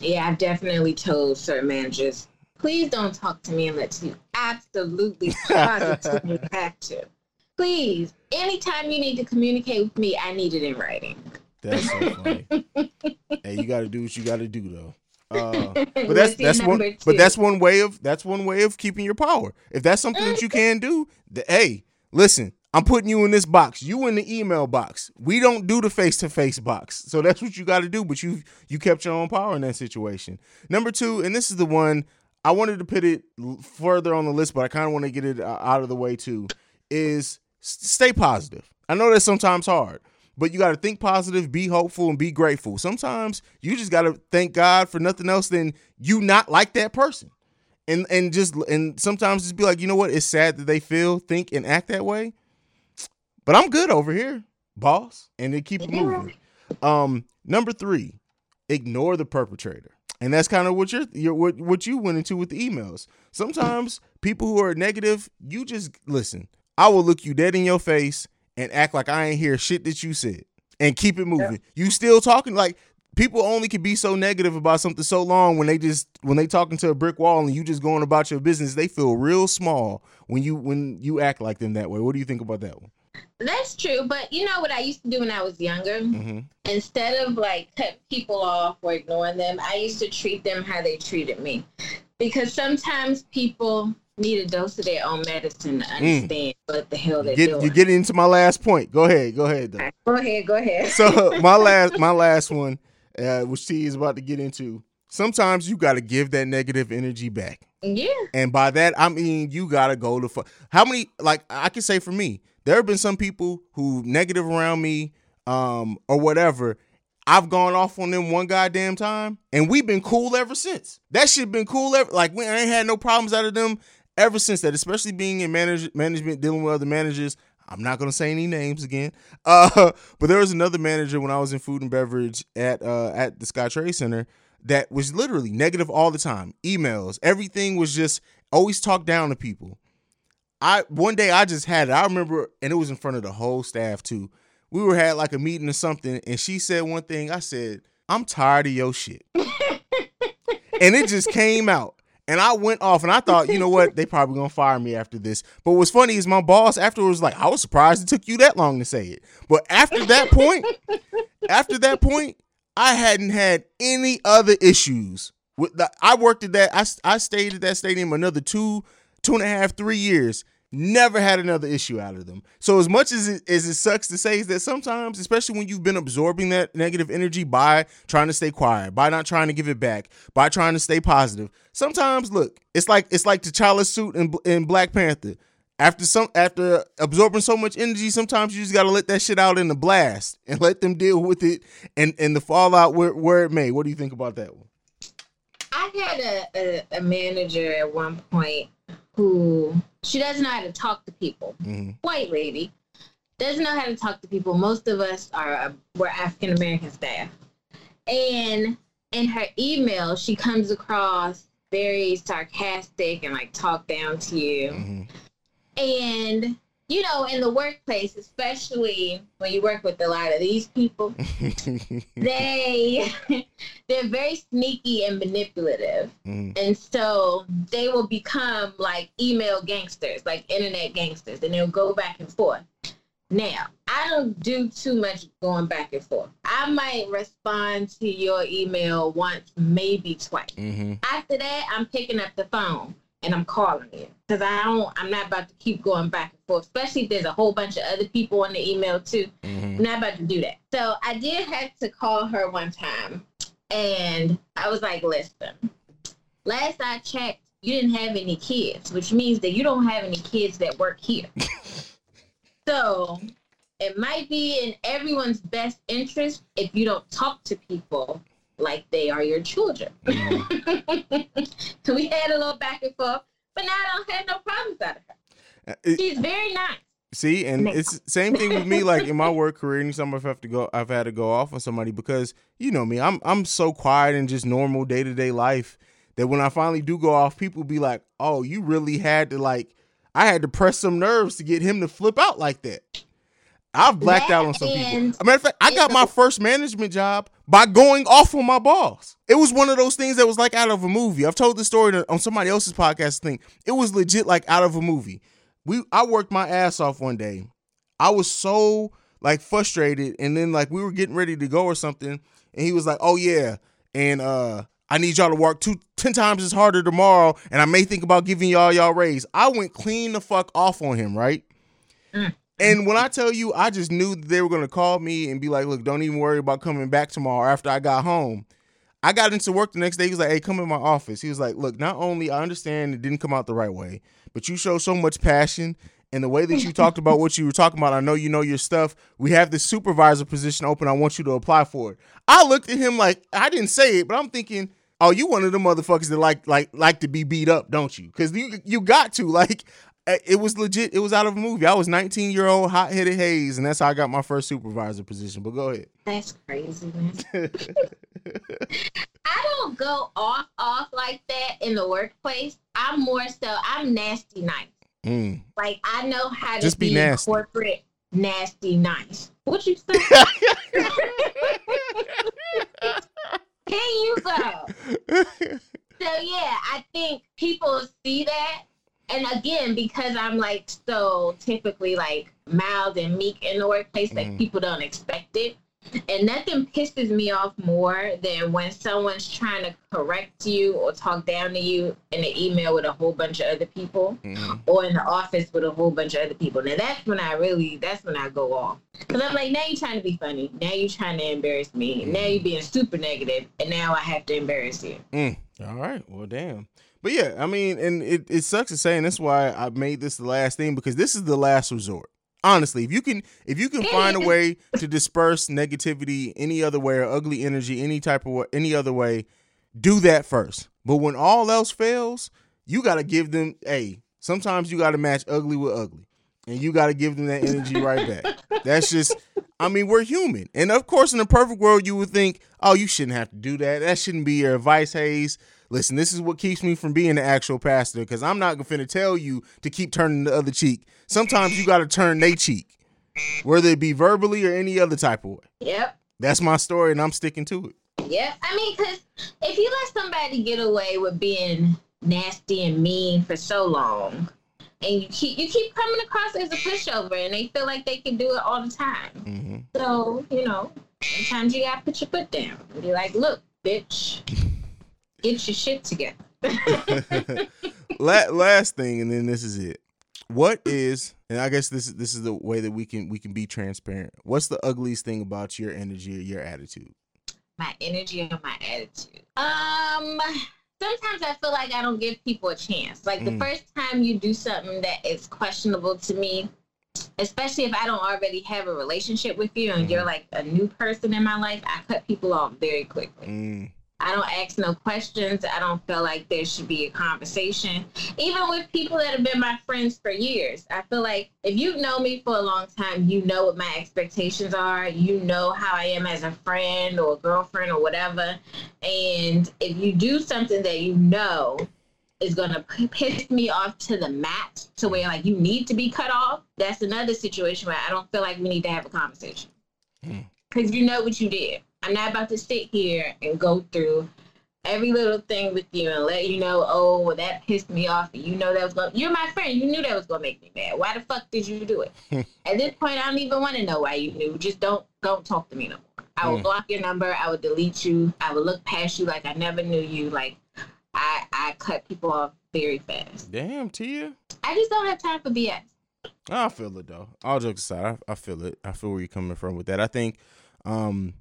Yeah, I've definitely told certain managers, please don't talk to me unless you absolutely (laughs) positively have to. Please, anytime you need to communicate with me, I need it in writing. That's so funny. (laughs) hey, you got to do what you got to do though. Uh, (laughs) but that's that's one. number But that's one way of that's one way of keeping your power. If that's something that you can do, the, hey, listen, I'm putting you in this box. You in the email box. We don't do the face to face box. So that's what you got to do. But you you kept your own power in that situation. Number two, and this is the one I wanted to put it further on the list, but I kind of want to get it uh, out of the way too. Is stay positive. I know that's sometimes hard, but you got to think positive, be hopeful, and be grateful. Sometimes you just got to thank God for nothing else than you not like that person, and and just and sometimes just be like, you know what? It's sad that they feel, think, and act that way, but I'm good over here, boss, and they keep it moving. Um, number three, ignore the perpetrator. And that's kind of what you're, you're what, what you went into with the emails. Sometimes people who are negative, you just listen. I will look you dead in your face and act like I ain't hear shit that you said and keep it moving. You still talking like people only can be so negative about something so long when they just when they talking to a brick wall and you just going about your business, they feel real small when you when you act like them that way. What do you think about that one? That's true, but you know what I used to do when I was younger? Mm-hmm. Instead of like cut people off or ignoring them, I used to treat them how they treated me. Because sometimes people need a dose of their own medicine to understand what the hell they're Get, doing. you're getting into my last point. Go ahead. Go ahead. Though. Go ahead, go ahead. so (laughs) my last my last one, uh, which T is about to get into. Sometimes you got to give that negative energy back, yeah. and by that I mean you got to go to fu- how many like I can say for me, there have been some people who negative around me, um, or whatever. I've gone off on them one goddamn time, and we've been cool ever since. That shit been cool ever. Like we ain't had no problems out of them ever since that. Especially being in manage- management, dealing with other managers. I'm not gonna say any names again. (laughs) Uh, but there was another manager when I was in food and beverage at uh at the Scottrade Center that was literally negative all the time. Emails, everything was just always talk down to people. I one day I just had it. I remember, and it was in front of the whole staff too. We were had like a meeting or something, and she said one thing. I said, "I'm tired of your shit," (laughs) and it just came out. And I went off, and I thought, you know what? They probably gonna fire me after this. But what's funny is my boss afterwards was like, I was surprised it took you that long to say it. But after that point, after that point, I hadn't had any other issues. With the, I worked at that. I, I stayed at that stadium another two, two and a half, three years. Never had another issue out of them. So as much as it, as it sucks to say is that sometimes, especially when you've been absorbing that negative energy by trying to stay quiet, by not trying to give it back, by trying to stay positive. Sometimes, look, it's like it's like T'Challa's suit in, in Black Panther. After some after absorbing so much energy, sometimes you just gotta let that shit out in the blast and let them deal with it and and the fallout where, where it may. What do you think about that one? I had a, a, a manager at one point who she doesn't know how to talk to people. Mm-hmm. White lady doesn't know how to talk to people. Most of us are uh, we're African American staff, and in her email, she comes across very sarcastic and like talk down to you. Mm-hmm. And you know, in the workplace, especially when you work with a lot of these people, (laughs) they (laughs) they're very sneaky and manipulative. Mhm. and so they will become like email gangsters like internet gangsters and they'll go back and forth. Now i don't do too much going back and forth. I might respond to your email once maybe twice. Mm-hmm. after that i'm picking up the phone and i'm calling you because i don't i'm not about to keep going back and forth especially if there's a whole bunch of other people on the email too Mm-hmm. I'm not about to do that. So I did have to call her one time and I was like, listen, last I checked, you didn't have any kids, which means that you don't have any kids that work here. (laughs) so it might be in everyone's best interest if you don't talk to people like they are your children. Mm-hmm. (laughs) so we had a little back and forth, but now I don't have no problems out of her. Uh, it- She's very nice. See, and it's same thing with me. Like in my (laughs) work career, anytime I've have to go, I've had to go off on somebody because you know me, I'm I'm so quiet and just normal day to day life that when I finally do go off, people be like, "Oh, you really had to like, I had to press some nerves to get him to flip out like that." I've blacked That out on some people. and- A matter of fact, I got my first management job by going off on my boss. It was one of those things that was like out of a movie. I've told the story on somebody else's podcast thing. It was legit like out of a movie. We I worked my ass off one day. I was so like frustrated, and then like we were getting ready to go or something, and he was like, "Oh yeah," and uh. I need y'all to work two, 10 times as harder tomorrow, and I may think about giving y'all y'all raise. I went clean the fuck off on him, right? And when I tell you, I just knew they were gonna call me and be like, "Look, don't even worry about coming back tomorrow." After I got home, I got into work the next day. He was like, "Hey, come in my office." He was like, "Look, not only I understand it didn't come out the right way, but you show so much passion." And the way that you talked about what you were talking about, I know you know your stuff. We have this supervisor position open. I want you to apply for it. I looked at him like I didn't say it, but I'm thinking, oh, you one of the motherfuckers that like like like to be beat up, don't you? Because you you got to (laughs) like it was legit. It was out of a movie. I was 19 year old hot headed Haize, and that's how I got my first supervisor position. But go ahead. That's crazy, man. (laughs) I don't go off off like that in the workplace. I'm more so I'm nasty nice. Mm. Like I know how to Just be be, nasty. corporate nasty nice. What you say? (laughs) Can you go? (laughs) So yeah, I think people see that. And again, because I'm like so typically like mild and meek in the workplace, like Mhm. people don't expect it. And nothing pisses me off more than when someone's trying to correct you or talk down to you in an email with a whole bunch of other people Mhm. or in the office with a whole bunch of other people. Now that's when I really, that's when I go off. Because I'm like, now you're trying to be funny. Now you're trying to embarrass me. Now you're being super negative, and now I have to embarrass you. Mm. All right. Well, damn. But yeah, I mean, and it, it sucks to say, and that's why I made this the last thing because this is the last resort. Honestly, if you can if you can find a way to disperse negativity any other way or ugly energy any type of any other way, do that first. But when all else fails, you got to give them hey, sometimes you got to match ugly with ugly. And you got to give them that energy right back. That's just I mean, we're human. And of course, in a perfect world, you would think, oh, you shouldn't have to do that. That shouldn't be your advice, Haize. Listen, this is what keeps me from being the actual pastor because I'm not going to tell you to keep turning the other cheek. Sometimes you got to turn they cheek, whether it be verbally or any other type of way. Yep. That's my story, and I'm sticking to it. Yep. I mean, because if you let somebody get away with being nasty and mean for so long, and you keep you keep coming across as a pushover, and they feel like they can do it all the time. hmm So you know, sometimes you gotta put your foot down and be like, "Look, bitch, (laughs) get your shit together." (laughs) Last thing, and then this is it. What is, and I guess this is this is the way that we can we can be transparent. What's the ugliest thing about your energy or your attitude? my energy and my attitude. Um, sometimes I feel like I don't give people a chance. Like the Mm. first time you do something that is questionable to me, especially if I don't already have a relationship with you and you're like a new person in my life, I cut people off very quickly. Mm, I don't ask no questions. I don't feel like there should be a conversation. Even with people that have been my friends for years, I feel like if you know me for a long time, you know what my expectations are. You know how I am as a friend or a girlfriend or whatever. And if you do something that you know is going to piss me off to the max to where like you need to be cut off, that's another situation where I don't feel like we need to have a conversation. Hmm. Because you know what you did. I'm not about to sit here and go through every little thing with you and let you know, oh, well, that pissed me off. You know that was going. You're my friend. You knew that was going to make me mad. Why the fuck did you do it? (laughs) At this point, I don't even want to know why you knew. Just don't don't talk to me no more. I will Mm. block your number. I will delete you. I will look past you like I never knew you. Like I I cut people off very fast. damn, Tia. I just don't have time for BS. I feel it though. All jokes aside, I, I feel it. I feel where you're coming from with that. I think, um,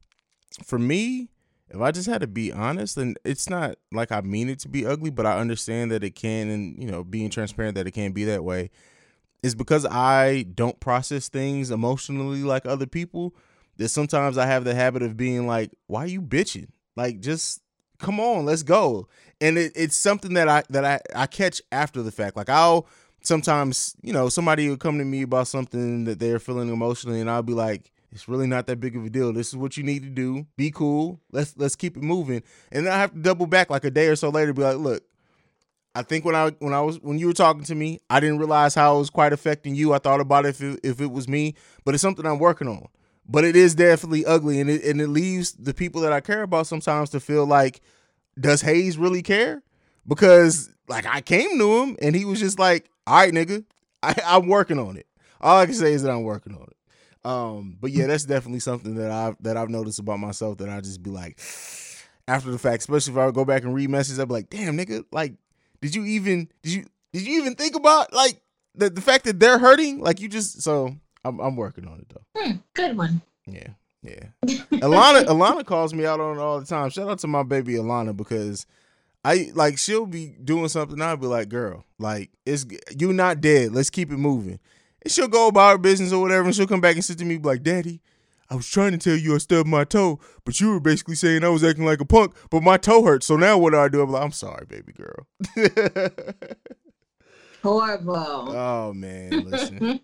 for me, if I just had to be honest, and it's not like I mean it to be ugly, but I understand that it can, and you know, being transparent that it can be that way, is because I don't process things emotionally like other people. That sometimes I have the habit of being like, "Why are you bitching? Like, just come on, let's go." And it, it's something that I that I I catch after the fact. Like I'll sometimes, you know, somebody will come to me about something that they're feeling emotionally, and I'll be like, it's really not that big of a deal. This is what you need to do. Be cool. Let's let's keep it moving. And then I have to double back like a day or so later, be like, look, I think when I when I was when you were talking to me, I didn't realize how it was quite affecting you. I thought about it if it, if it was me, but it's something I'm working on. But it is definitely ugly, and it and it leaves the people that I care about sometimes to feel like, does Haize really care? Because like I came to him and he was just like, all right, nigga, I, I'm working on it. All I can say is that I'm working on it. Um, but yeah, that's definitely something that I've that I've noticed about myself that I just be like (sighs) after the fact, especially if I go back and read messages, I'd be like, damn nigga, like, did you even did you did you even think about like the, the fact that they're hurting? Like you just so I'm I'm working on it though. Hmm, good one. Yeah. Yeah. Alana Alana calls me out on it all the time. Shout out to my baby Alana because I like she'll be doing something. I'll be like, girl, like it's you not dead. Let's keep it moving. And she'll go about her business or whatever, and she'll come back and sit to me be like, Daddy, I was trying to tell you I stubbed my toe, but you were basically saying I was acting like a punk, but my toe hurts. So now what do I do? I'm like, I'm sorry, baby girl. (laughs) Horrible. oh man, listen.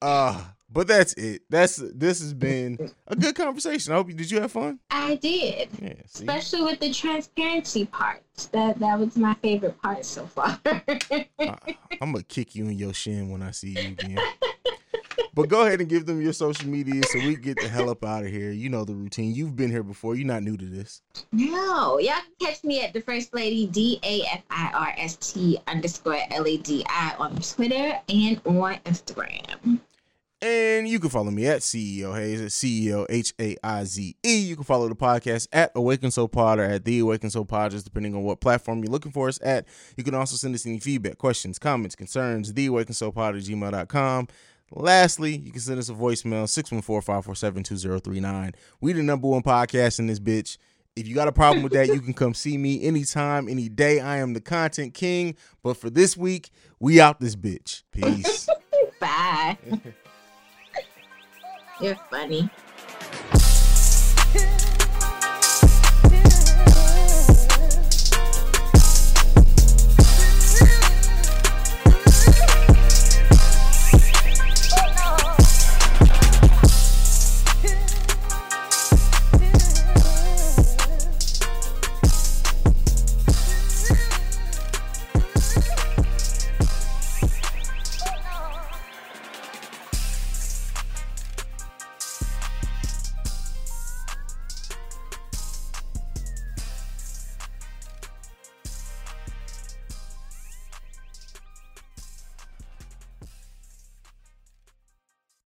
Uh (laughs) but that's it. That's this has been a good conversation. I hope you did you have fun? I did. Yeah. Especially with the transparency part. That that was my favorite part so far. (laughs) I, I'm gonna kick you in your shin when I see you again. but go ahead and give them your social media so we get the hell up out of here. You know the routine. You've been here before. You're not new to this. no, y'all can catch me at the First Ladi D A F I R S T underscore L A D I on Twitter and on Instagram. And you can follow me at CEO Haize at CEO H A I Z E. You can follow the podcast at Awaken Soul Pod or at The Awaken Soul Pod, just depending on what platform you're looking for us at. You can also send us any feedback, questions, comments, concerns, The Awaken Soul Pod at gmail.com. Lastly, you can send us a voicemail 614-547-2039. We the number one podcast in this bitch. If you got a problem with that, you can come see me anytime, any day. I am the content king. But for this week, we out this bitch. Peace. (laughs) Bye. (laughs) You're funny. (laughs)